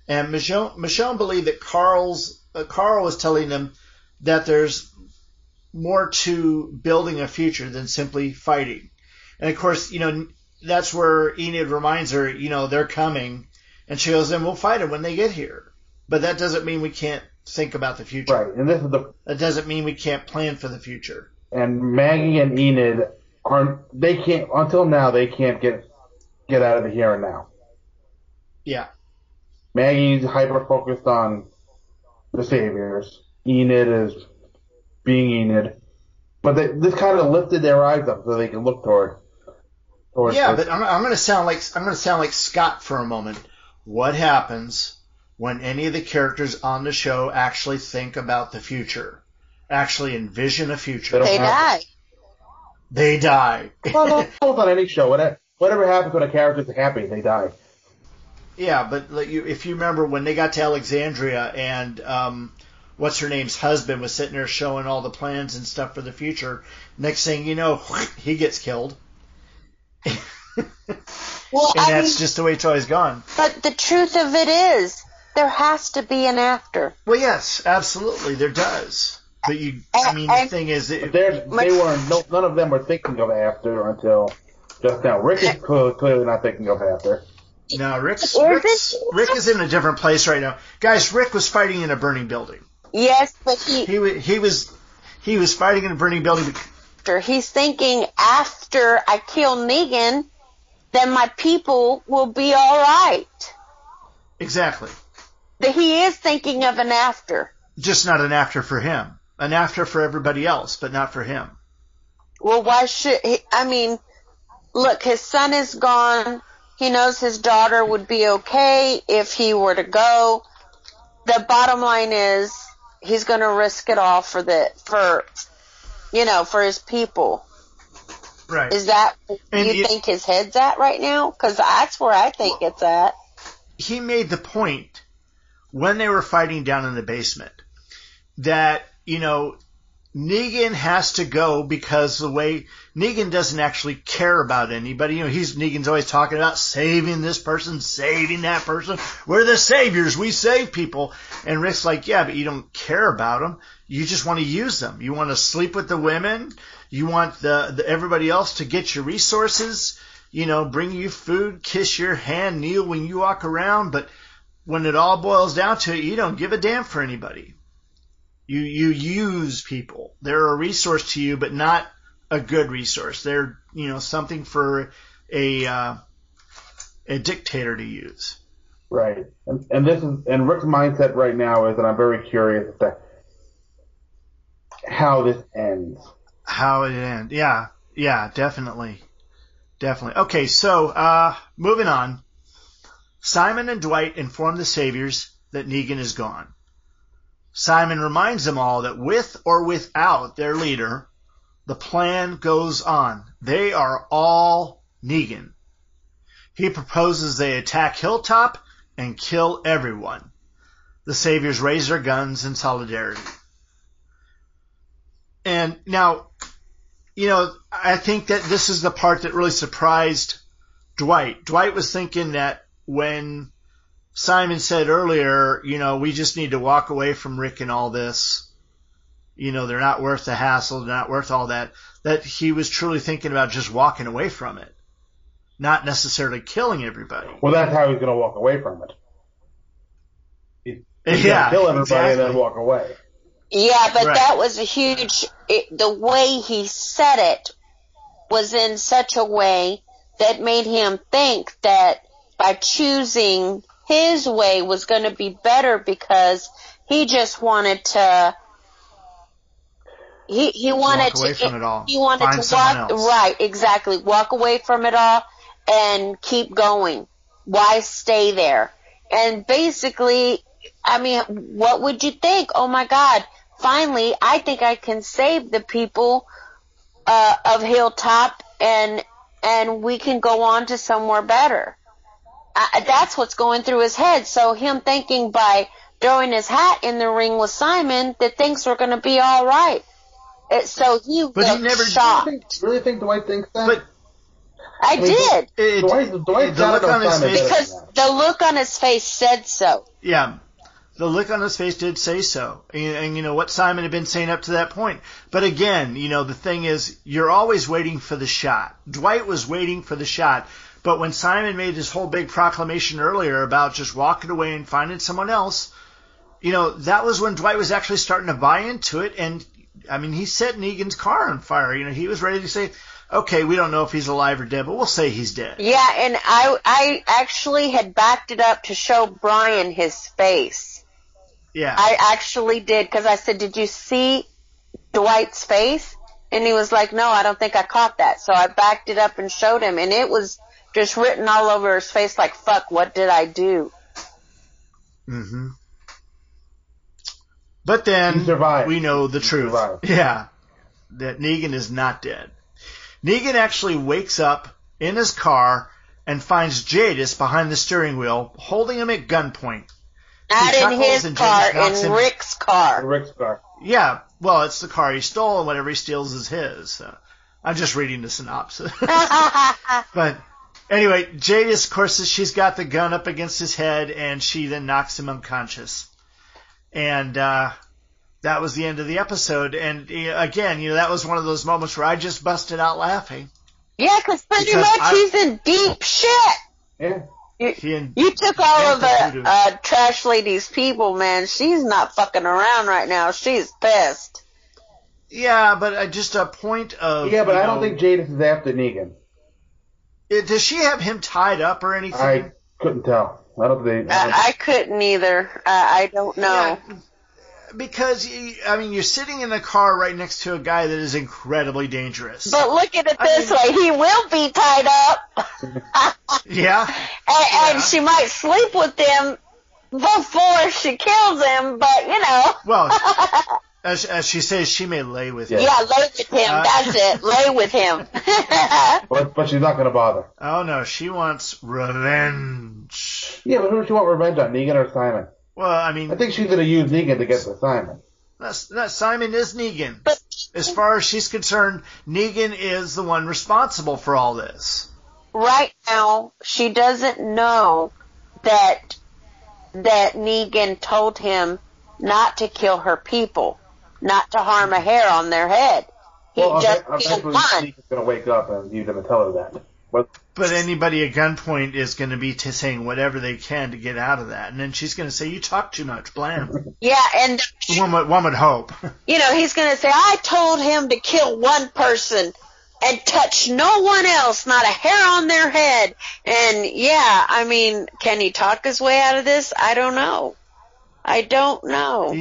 And Michonne, Michonne believed that Carl's uh, Carl was telling them that there's more to building a future than simply fighting. And of course, you know that's where Enid reminds her, you know, they're coming, and she goes, "Then we'll fight them when they get here." But that doesn't mean we can't think about the future. Right, and this is the That doesn't mean we can't plan for the future. and Maggie and Enid aren't. They can't until now. They can't get get out of the here and now. Yeah. Maggie's hyper focused on the saviors. Enid is being Enid, but they, this kind of lifted their eyes up so they can look toward. towards Yeah, this. but I'm, I'm going to sound like I'm going to sound like Scott for a moment. What happens when any of the characters on the show actually think about the future, actually envision a future. They They don't die. They die. Well, no, it's *laughs* on any show. Whatever, whatever happens when a character's happy, they die. Yeah, but if you remember when they got to Alexandria and um, what's her name's husband was sitting there showing all the plans and stuff for the future. Next thing you know, *laughs* he gets killed, *laughs* and Well, I mean, that's just the way it's always gone. but the truth of it is, there has to be an after. Well, yes, absolutely, there does. But you, I mean, the thing is, it, they're, they weren't. No, none of them were thinking of after until just now. Rick is clearly, clearly not thinking of after. no, Rick's, Rick's Rick is in a different place right now, guys. Rick was fighting in a burning building. Yes, but he He he was he was fighting in a burning building. after he's thinking after I kill Negan, then my people will be all right. Exactly. That he is thinking of an after. Just not an after for him. An after for everybody else, but not for him. Well, why should he? I mean, look, his son is gone. He knows his daughter would be okay if he were to go. The bottom line is he's going to risk it all for the for you know for his people. Right. Is that And you it- think his head's at right now? Because that's where I think it's at. he made the point when they were fighting down in the basement that, you know, Negan has to go because the way Negan doesn't actually care about anybody. You know, he's Negan's always talking about saving this person, saving that person. We're the saviors. We save people. And Rick's like, yeah, but you don't care about them. You just want to use them. You want to sleep with the women. You want the, the everybody else to get your resources. You know, bring you food, kiss your hand, kneel when you walk around. But when it all boils down to it, you don't give a damn for anybody. You you use people. They're a resource to you, but not a good resource. They're you know something for a uh, a dictator to use. Right. And, and this is and Rick's mindset right now is, and I'm very curious as to how this ends. How it ends? Yeah, yeah, definitely, definitely. Okay, so uh, moving on. Simon and Dwight inform the Saviors that Negan is gone. Simon reminds them all that with or without their leader, the plan goes on. They are all Negan. He proposes they attack Hilltop and kill everyone. The Saviors raise their guns in solidarity. And now, you know, I think that this is the part that really surprised Dwight. Dwight was thinking that when Simon said earlier, you know, we just need to walk away from Rick and all this. You know, they're not worth the hassle, they're not worth all that. That he was truly thinking about just walking away from it, not necessarily killing everybody. Well, that's how he's going to walk away from it. He- He's Yeah, kill everybody and then walk away. Yeah, but Right. that was a huge. It, the way he said it was in such a way that made him think that by choosing his way was going to be better because he just wanted to. He he wanted away to. from it all. He wanted Find to walk else. right, exactly. Walk away from it all and keep going. Why stay there? And basically, I mean, what would you think? Oh my God! Finally, I think I can save the people uh, of Hilltop, and and we can go on to somewhere better. I, that's what's going through his head. So him thinking by throwing his hat in the ring with Simon that things were going to be all right. It, so he But he never- shocked. Really think, really think Dwight thinks that? But I mean, did it, Dwight, Dwight's the look on his face- because the look on his face said so. Yeah. The look on his face did say so. And, and, you know what Simon had been saying up to that point. But again, you know, the thing is, you're always waiting for the shot. Dwight was waiting for the shot. But when Simon made his whole big proclamation earlier about just walking away and finding someone else, you know, that was when Dwight was actually starting to buy into it. And, I mean, he set Negan's car on fire. You know, he was ready to say, okay, we don't know if he's alive or dead, but we'll say he's dead. Yeah, and I I actually had backed it up to show Brian his face. Yeah. I actually did because I said, "Did you see Dwight's face?" And he was like, "No, I don't think I caught that." So I backed it up and showed him, and it was just written all over his face like, "Fuck, what did I do?" Mm-hmm. But then we know the He truth. survived. *laughs* Yeah, that Negan is not dead. Negan actually wakes up in his car and finds Jadis behind the steering wheel, holding him at gunpoint. Not in his car, James knocks in him- Rick's car. Rick's car. Yeah, well, it's the car he stole, and whatever he steals is his. So I'm just reading the synopsis. *laughs* *laughs* but anyway, Jadis, of course, she's got the gun up against his head, and she then knocks him unconscious. And uh, that was the end of the episode. And again, you know, that was one of those moments where I just busted out laughing. yeah, cause pretty Because much I- he's in deep shit. Yeah. He and You took all of Thank the uh, trash lady's people, man. She's not fucking around right now. She's pissed. yeah, but uh, just a point of Yeah, but you I don't know, think Jadis is after Negan. It- does she have him tied up or anything? I couldn't tell. I don't think. I don't- I, I couldn't either. I, I don't know. Yeah, because I mean, you're sitting in a car right next to a guy that is incredibly dangerous. But look at it I this mean- way: he will be tied up, *laughs* yeah, and, Yeah. and she might sleep with him before she kills him. But you know, well, as, as she says, she may lay with him. Yeah. yeah, lay with him. Uh, That's it. *laughs* Lay with him. *laughs* but, but she's not going to bother. Oh no, she wants revenge. Yeah, but who does she want revenge on? Negan or Simon? Well, I mean, I think she's going to use Negan to get to Simon. that's, that Simon is Negan. But- As far as she's concerned, Negan is the one responsible for all this. right now, she doesn't know that that Negan told him not to kill her people, not to harm a hair on their head. He Well, just ev- killed eventually one. Negan's going to wake up and he's going to tell her that. But But anybody at gunpoint is going to be t- saying whatever they can to get out of that, and then she's going to say, "You talk too much." Blam. Yeah, and one would one would hope. *laughs* you know he's gonna say, "I told him to kill one person and touch no one else, not a hair on their head." And yeah, I mean, can he talk his way out of this? I don't know. I don't know.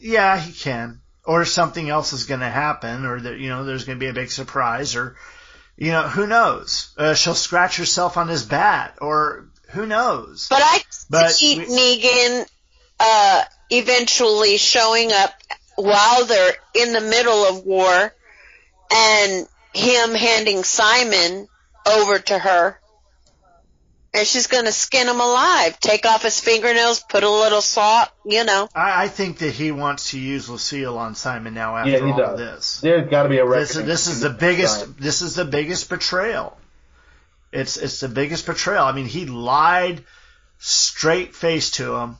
Yeah, he can. Or something else is going to happen, or that you know there's going to be a big surprise, or you know who knows? Uh, she'll scratch herself on his bat, or who knows? But I But see we- Negan uh, eventually showing up while they're in the middle of war, and him handing Simon over to her. And she's gonna skin him alive, take off his fingernails, put a little salt, you know. I, I think that he wants to use Lucille on Simon now after yeah, he all of does. this. There's got to be a This, reckoning. this is the biggest. This is the biggest betrayal. It's it's the biggest betrayal. I mean, he lied straight face to him,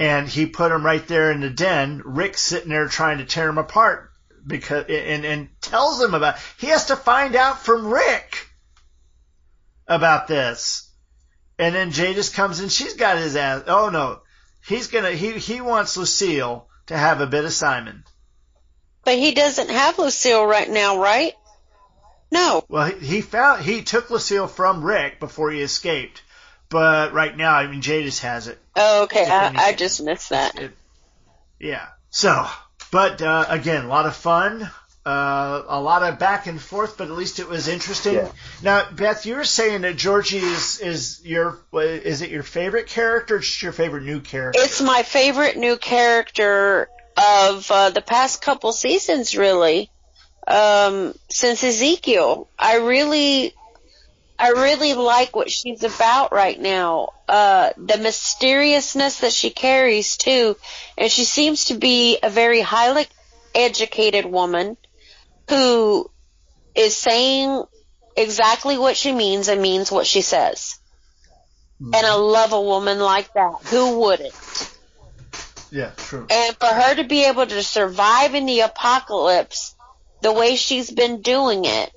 and he put him right there in the den. Rick's sitting there trying to tear him apart because and and tells him about. He has to find out from Rick about this, and then Jadis comes in. She's got his ass. Oh no, he's gonna. He he wants Lucille to have a bit of Simon. But he doesn't have Lucille right now, right? No. Well, he, he found he took Lucille from Rick before he escaped, but right now, I mean, Jadis has it. Oh, okay, I, I just missed that. It, yeah. So, but uh, again, a lot of fun, uh, a lot of back and forth, but at least it was interesting. Yeah. Now, Beth, you were saying that Georgie is is your is it your favorite character? Or just your favorite new character? It's my favorite new character of uh, the past couple seasons, really. Um, since Ezekiel, I really, I really like what she's about right now. Uh, the mysteriousness that she carries too, and she seems to be a very highly educated woman who is saying exactly what she means and means what she says. And I love a woman like that. Who wouldn't? yeah, true. And for her to be able to survive in the apocalypse the way she's been doing it,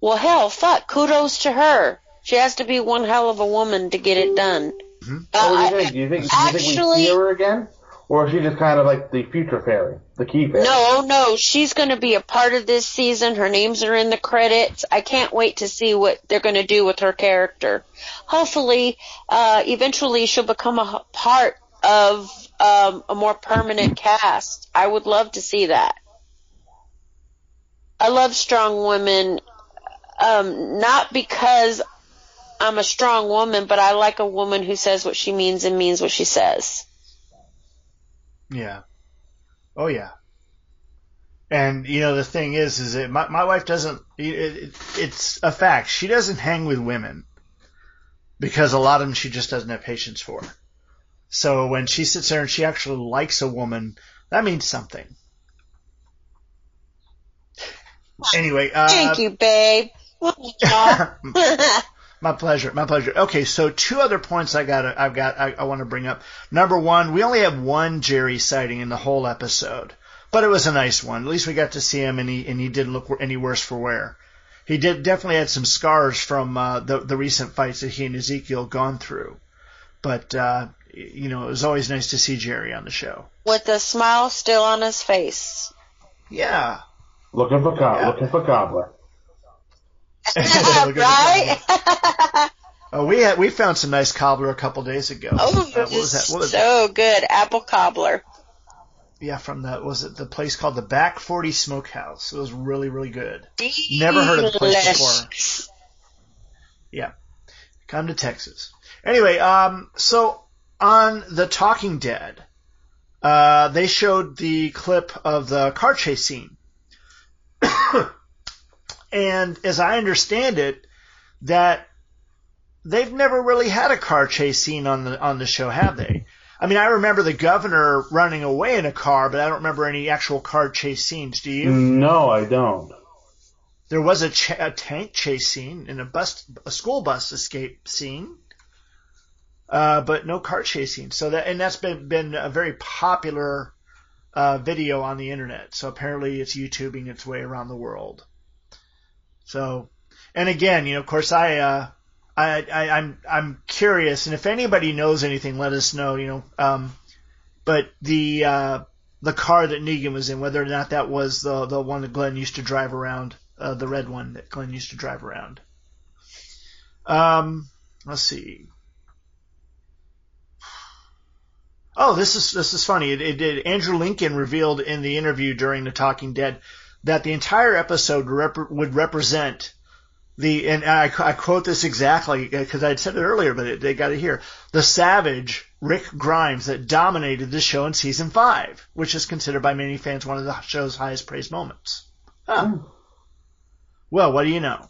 well, hell, fuck, kudos to her. She has to be one hell of a woman to get it done. Mm-hmm. What do you Uh, think? Do you think, do you think we actually- see her again? Or is she just kind of like the future fairy? The key fairy? no, no, she's going to be a part of this season. Her names are in the credits. I can't wait to see what they're going to do with her character. Hopefully, uh, eventually she'll become a part of um, a more permanent cast. I would love to see that. I love strong women, um, not because I'm a strong woman, but I like a woman who says what she means and means what she says. Yeah. Oh yeah. And you know the thing is, is that my my wife doesn't. It, it, it's a fact. She doesn't hang with women because a lot of them she just doesn't have patience for. So when she sits there and she actually likes a woman, that means something. Anyway, uh, Thank you, babe. *laughs* *laughs* My pleasure. My pleasure. Okay, so two other points I got. I've got. I, I want to bring up. Number one, we only have one Jerry sighting in the whole episode, but it was a nice one. At least we got to see him, and he and he didn't look any worse for wear. He did definitely had some scars from uh, the the recent fights that he and Ezekiel gone through, but uh, you know it was always nice to see Jerry on the show. With the smile still on his face. Yeah. Looking for co- Yeah. looking for cobbler. Look at the right? *laughs* Oh, *laughs* we had we found some nice cobbler a couple days ago. oh, Uh, what was that? What was so good. Apple cobbler. Yeah, from the was it the place called the Back Forty Smokehouse? It was really really good. Never heard of the place before. Yeah, come to Texas. Anyway, um, so on the Talking Dead, uh, they showed the clip of the car chase scene, *coughs* and as I understand it, that they've never really had a car chase scene on the on the show, have they? I mean, I remember the governor running away in a car, but I don't remember any actual car chase scenes. Do you? No, I don't. There was a, ch- a tank chase scene and a bus, a school bus escape scene, uh, but no car chase scene. So that and that's been been a very popular uh, video on the internet. So apparently it's YouTubing its way around the world. So, and again, you know, of course, I, uh, I, I, I'm, I'm curious, and if anybody knows anything, let us know. You know, um, but the uh, the car that Negan was in, whether or not that was the the one that Glenn used to drive around, uh, the red one that Glenn used to drive around. Um, let's see. Oh, this is this is funny. It, it did. Andrew Lincoln revealed in the interview during the Talking Dead that the entire episode rep- would represent the and I, I quote this exactly because I had said it earlier, but it, they got it here. The savage Rick Grimes that dominated the show in season five, which is considered by many fans one of the show's highest praised moments. Huh. Well, what do you know?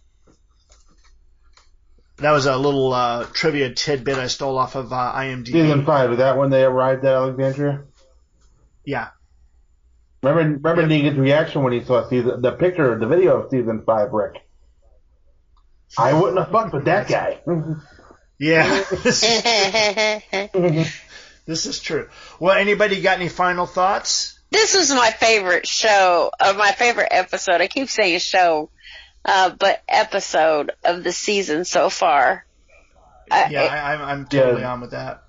That was a little uh, trivia tidbit I stole off of uh, IMDb. Season five is that when they arrived at Alexandria? Yeah. Remember, remember Negan's reaction when he saw season, the picture, the video of season five, Rick. I wouldn't have fucked with that guy. *laughs* Yeah. *laughs* this is true. Well, anybody got any final thoughts? this was my favorite show, or my favorite episode. I keep saying show, uh, but episode of the season so far. Yeah, it- I, I'm, I'm totally Yeah. on with that.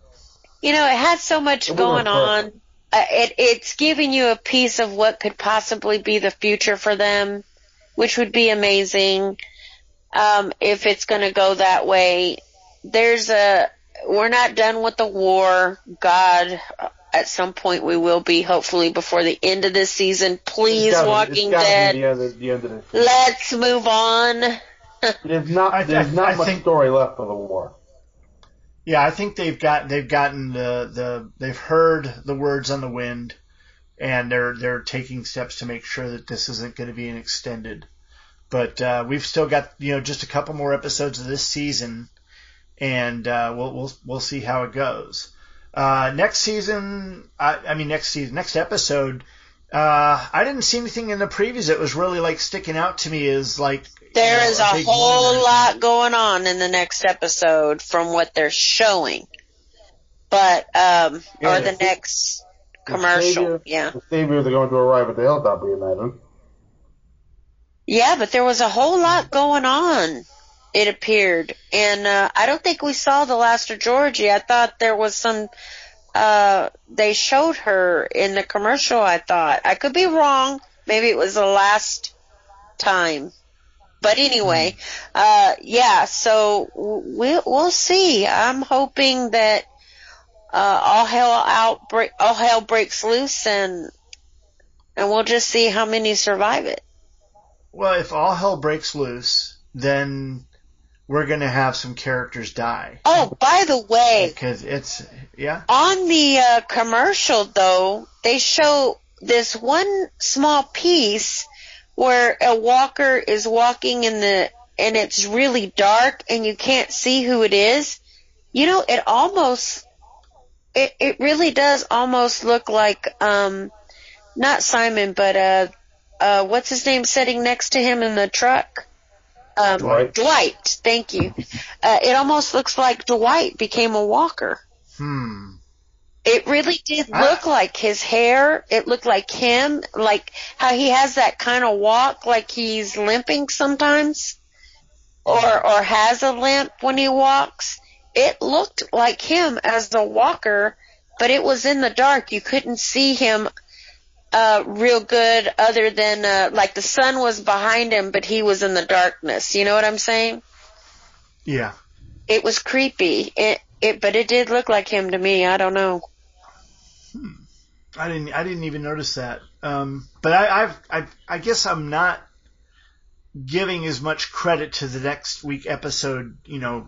you know, it had so much going wasn't on. Perfect. Uh, it, it's giving you a piece of what could possibly be the future for them, which would be amazing um, if it's going to go that way. There's a we're not done with the war. God, uh, at some point we will be. Hopefully before the end of this season. Please, gotta- Walking Dead. The, end of, the end of this. Let's move on. *laughs* There's not, I- there's I- not I much think- story left of the war. Yeah, I think they've got they've gotten the, the they've heard the words on the wind, and they're they're taking steps to make sure that this isn't going to be an extended. But uh, we've still got you know just a couple more episodes of this season, and uh, we'll we'll we'll see how it goes. Uh, next season, I, I mean next season, next episode. Uh, I didn't see anything in the previews that was really like sticking out to me Is like There you know, is a big whole moment. lot going on in the next episode from what they're showing. But um Yeah, or the the- next the commercial. savior- Yeah. The saviors are going to arrive at the hilltop, we imagine. Yeah, but there was a whole lot going on. It appeared, and uh, I don't think we saw the last of Georgie. I thought there was some. Uh, they showed her in the commercial. I thought I could be wrong. Maybe it was the last time. But anyway, uh, yeah. So we'll we'll see. I'm hoping that uh, all hell outbreak, all hell breaks loose, and and we'll just see how many survive it. Well, if all hell breaks loose, then we're going to have some characters die Oh, by the way, because it's yeah. on the uh, commercial though, they show this one small piece where a walker is walking in the and it's really dark and you can't see who it is. You know, it almost it it really does almost look like um not Simon but uh uh what's his name sitting next to him in the truck? Um Dwight. Dwight, thank you. Uh, it almost looks like Dwight became a walker. Hmm. It really did I- look like his hair. It looked like him, like how he has that kind of walk, like he's limping sometimes, or or has a limp when he walks. It looked like him as a walker, but it was in the dark. You couldn't see him uh real good, other than uh, like the sun was behind him, but he was in the darkness. You know what I'm saying? Yeah. It was creepy. It it, but it did look like him to me. I don't know. Hmm. I didn't. I didn't even notice that. Um, but I, I've, I, I guess I'm not giving as much credit to the next week episode, you know,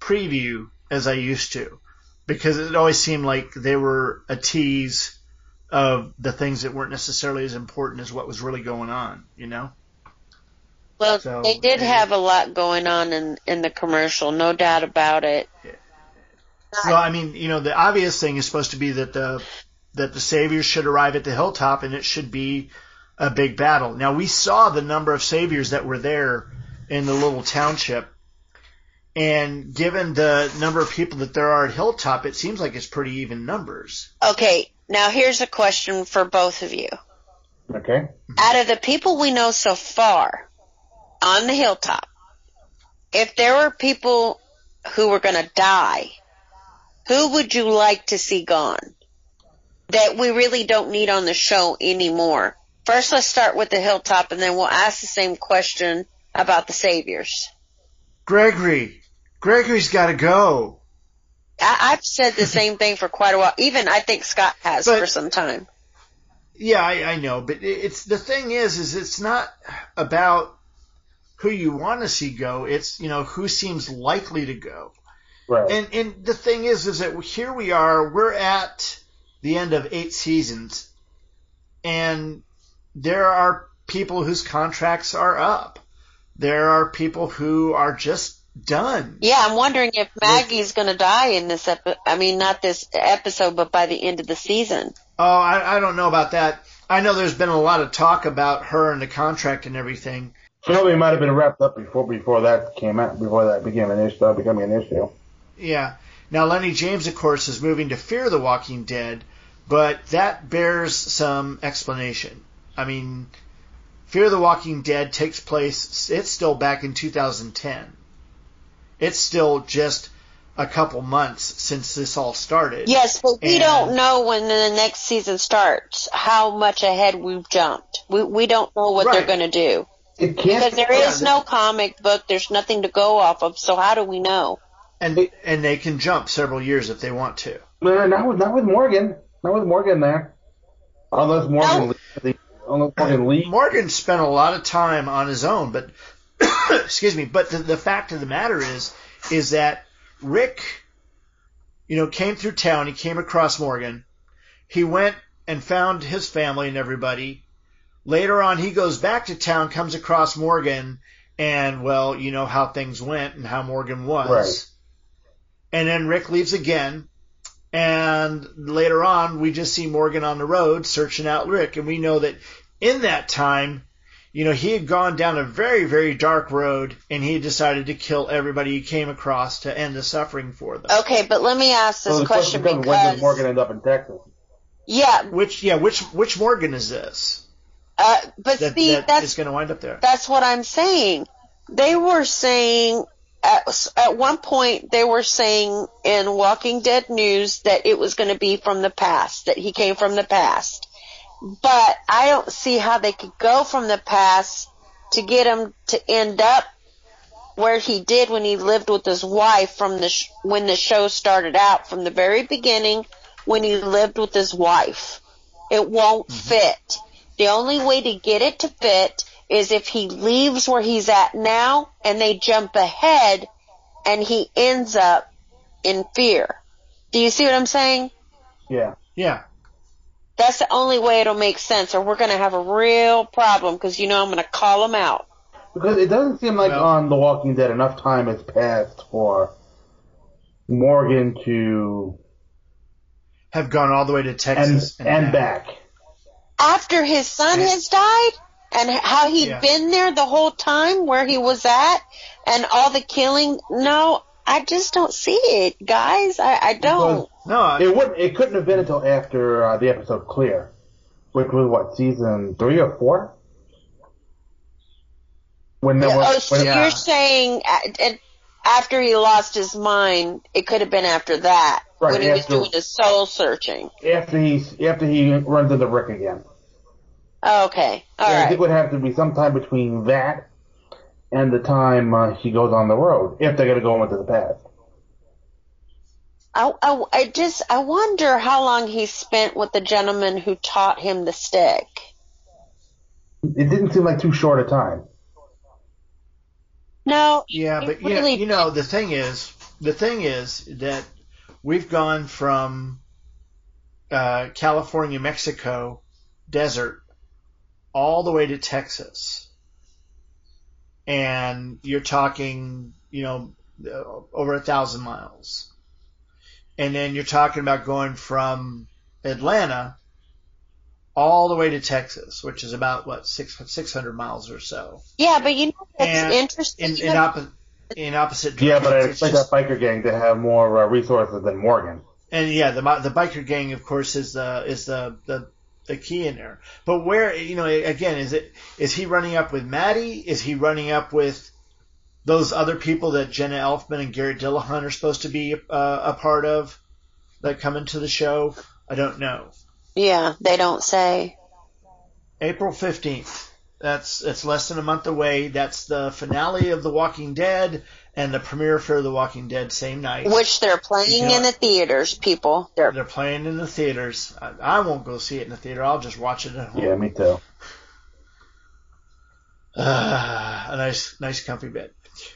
preview as I used to, because it always seemed like they were a tease of the things that weren't necessarily as important as what was really going on. You know. Well, So, they did maybe- have a lot going on in in the commercial, no doubt about it. Well, I mean, you know, the obvious thing is supposed to be that the that the saviors should arrive at the hilltop and it should be a big battle. Now we saw the number of saviors that were there in the little township, and given the number of people that there are at Hilltop, it seems like it's pretty even numbers. Okay, now here's a question for both of you. Okay. Out of the people we know so far on the hilltop, if there were people who were going to die, who would you like to see gone? That we really don't need on the show anymore. First, let's start with the hilltop, and then we'll ask the same question about the saviors. Gregory, Gregory's got to go. I, I've said the same thing for quite a while. Even I think Scott has But- for some time. Yeah, I, I know, but it's the thing is, is it's not about who you want to see go. It's you know who seems likely to go. Right. And and the thing is, is that here we are. We're at the end of eight seasons, and there are people whose contracts are up. There are people who are just done. Yeah, I'm wondering if Maggie's going to die in this epi- I mean, not this episode, but by the end of the season. Oh, I, I don't know about that. I know there's been a lot of talk about her and the contract and everything. Probably might have been wrapped up before before that came out before that became an issue. Started becoming an issue. Yeah. Now Lenny James, of course, is moving to Fear the Walking Dead, but that bears some explanation. I mean, Fear the Walking Dead takes place. It's still back in 2010. It's still just a couple months since this all started. Yes, but we And- don't know when the next season starts how much ahead we've jumped. We we don't know what they're going to do It can't. because there is no comic book. There's nothing to go off of. So how do we know? And and they can jump several years if they want to. No, not with not with Morgan. Not with Morgan there. Unless Morgan, No. leaves unless Morgan *clears throat* leaves. Morgan spent a lot of time on his own, but *coughs* excuse me. But the, the fact of the matter is, is that Rick, you know, came through town. He came across Morgan. He went and found his family and everybody. Later on, he goes back to town, comes across Morgan, and well, you know how things went and how Morgan was. Right. And then Rick leaves again. And later on, we just see Morgan on the road searching out Rick. And we know that in that time, you know, he had gone down a very, very dark road and he had decided to kill everybody he came across to end the suffering for them. Okay, but let me ask this So the question question becomes, when does Morgan end up in Texas? yeah, Which, yeah, which, which Morgan is this? uh, but That, see, that that's going to wind up there. That's what I'm saying. They were saying at, at one point they were saying in Walking Dead news that it was going to be from the past, that he came from the past. But I don't see how they could go from the past to get him to end up where he did when he lived with his wife from the sh- when the show started out from the very beginning when he lived with his wife. It won't mm-hmm. fit. The only way to get it to fit is if he leaves where he's at now and they jump ahead and he ends up in fear. Do you see what I'm saying? Yeah. Yeah. That's the only way it'll make sense or we're going to have a real problem because you know I'm going to call him out. Because it doesn't seem like Well- on The Walking Dead enough time has passed for Morgan to Have gone all the way to and Texas and back. After his son has died and how he'd Yeah. been there the whole time where he was at and all the killing. No, I just don't see it, guys. I, I don't. No, I- It wouldn't. it couldn't have been until after uh, the episode Clear, which was what season three or four. When there Yeah, was oh, so when- you're saying and after he lost his mind, it could have been after that Right, when he was doing his soul searching. after he after he runs into Rick again. Okay, all I right. think it would have to be sometime between that and the time uh, he goes on the road, if they're going to go into the past. I, I, I just I wonder how long he spent with the gentleman who taught him the stick. It didn't seem like too short a time. No, Yeah, but you, know, really- you know the thing is, the thing is that we've gone from uh, California, Mexico, desert, all the way to Texas, and you're talking, you know, uh, over a thousand miles, and then you're talking about going from Atlanta all the way to Texas, which is about what six six hundred miles or so. yeah, but you know what's And interesting? in, in, oppo- in opposite Yeah, but I directions. It's expect just- that biker gang to have more uh, resources than Morgan. and yeah, the the biker gang, of course, is the is the, the the key in there. But where you know again is it is he running up with Maddie? Is he running up with those other people that Jenna Elfman and Garrett Dillahunt are supposed to be uh, a part of that come into the show? I don't know. yeah, they don't say. April fifteenth. That's it's less than a month away. That's the finale of The Walking Dead and the premiere for The Walking Dead same night. Which they're playing You know- in the theaters, people. They're They're playing in the theaters. I, I won't go see it in the theater. I'll just watch it at home. Yeah, me too. Ah, *sighs* a nice, nice, comfy bed.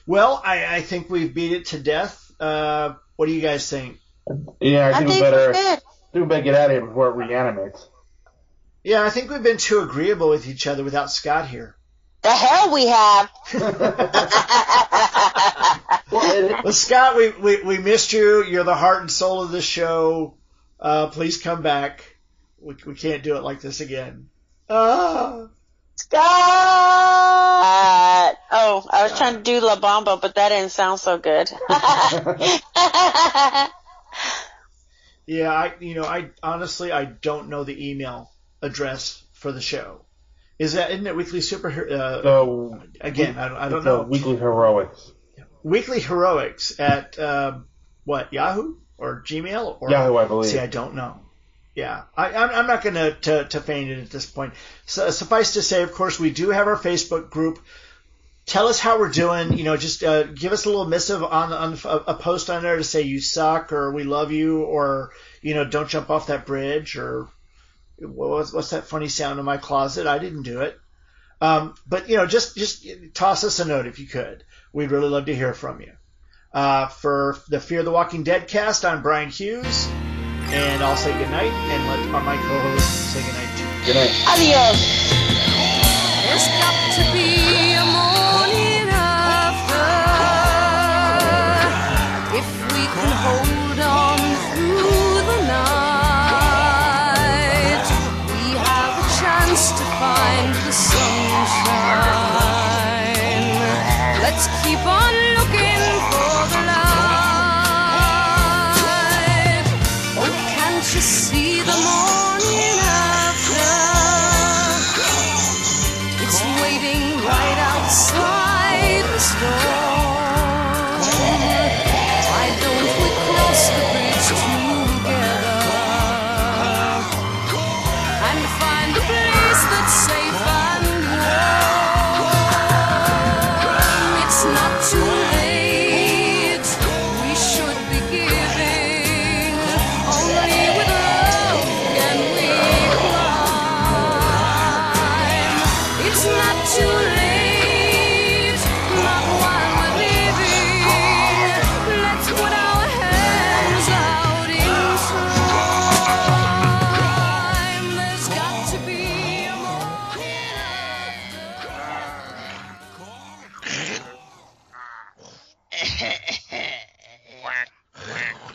Well, I, I think we've beat it to death. Uh, what do you guys think? Yeah, I I think we think better, we're good. think we better get out of here before it reanimates. Yeah, I think we've been too agreeable with each other without Scott here. The hell we have. *laughs* Well, Well, Scott, we, we, we missed you. You're the heart and soul of the show. Uh, please come back. We, we can't do it like this again. Ah. Scott. Oh, I was trying to do La Bamba, but that didn't sound so good. *laughs* Yeah, I you know I honestly I don't know the email address for the show. Is that isn't it weekly superhero? Uh, so again, I don't, I don't know. weekly heroics. Weekly heroics at uh, what Yahoo or Gmail or Yahoo, I believe. See, I don't know. Yeah, I, I'm, I'm not going to to feign it at this point. So, suffice to say, of course, we do have our Facebook group. Tell us how we're doing. You know, just uh, give us a little missive on on a, a post on there to say you suck or we love you or you know don't jump off that bridge or what's, what's that funny sound in my closet? I didn't do it. Um, but you know, just just toss us a note if you could. We'd really love to hear from you. Uh, for the Fear the Walking Dead cast, I'm Brian Hughes, and I'll say goodnight and let my co-host say goodnight too. Good night. Adios.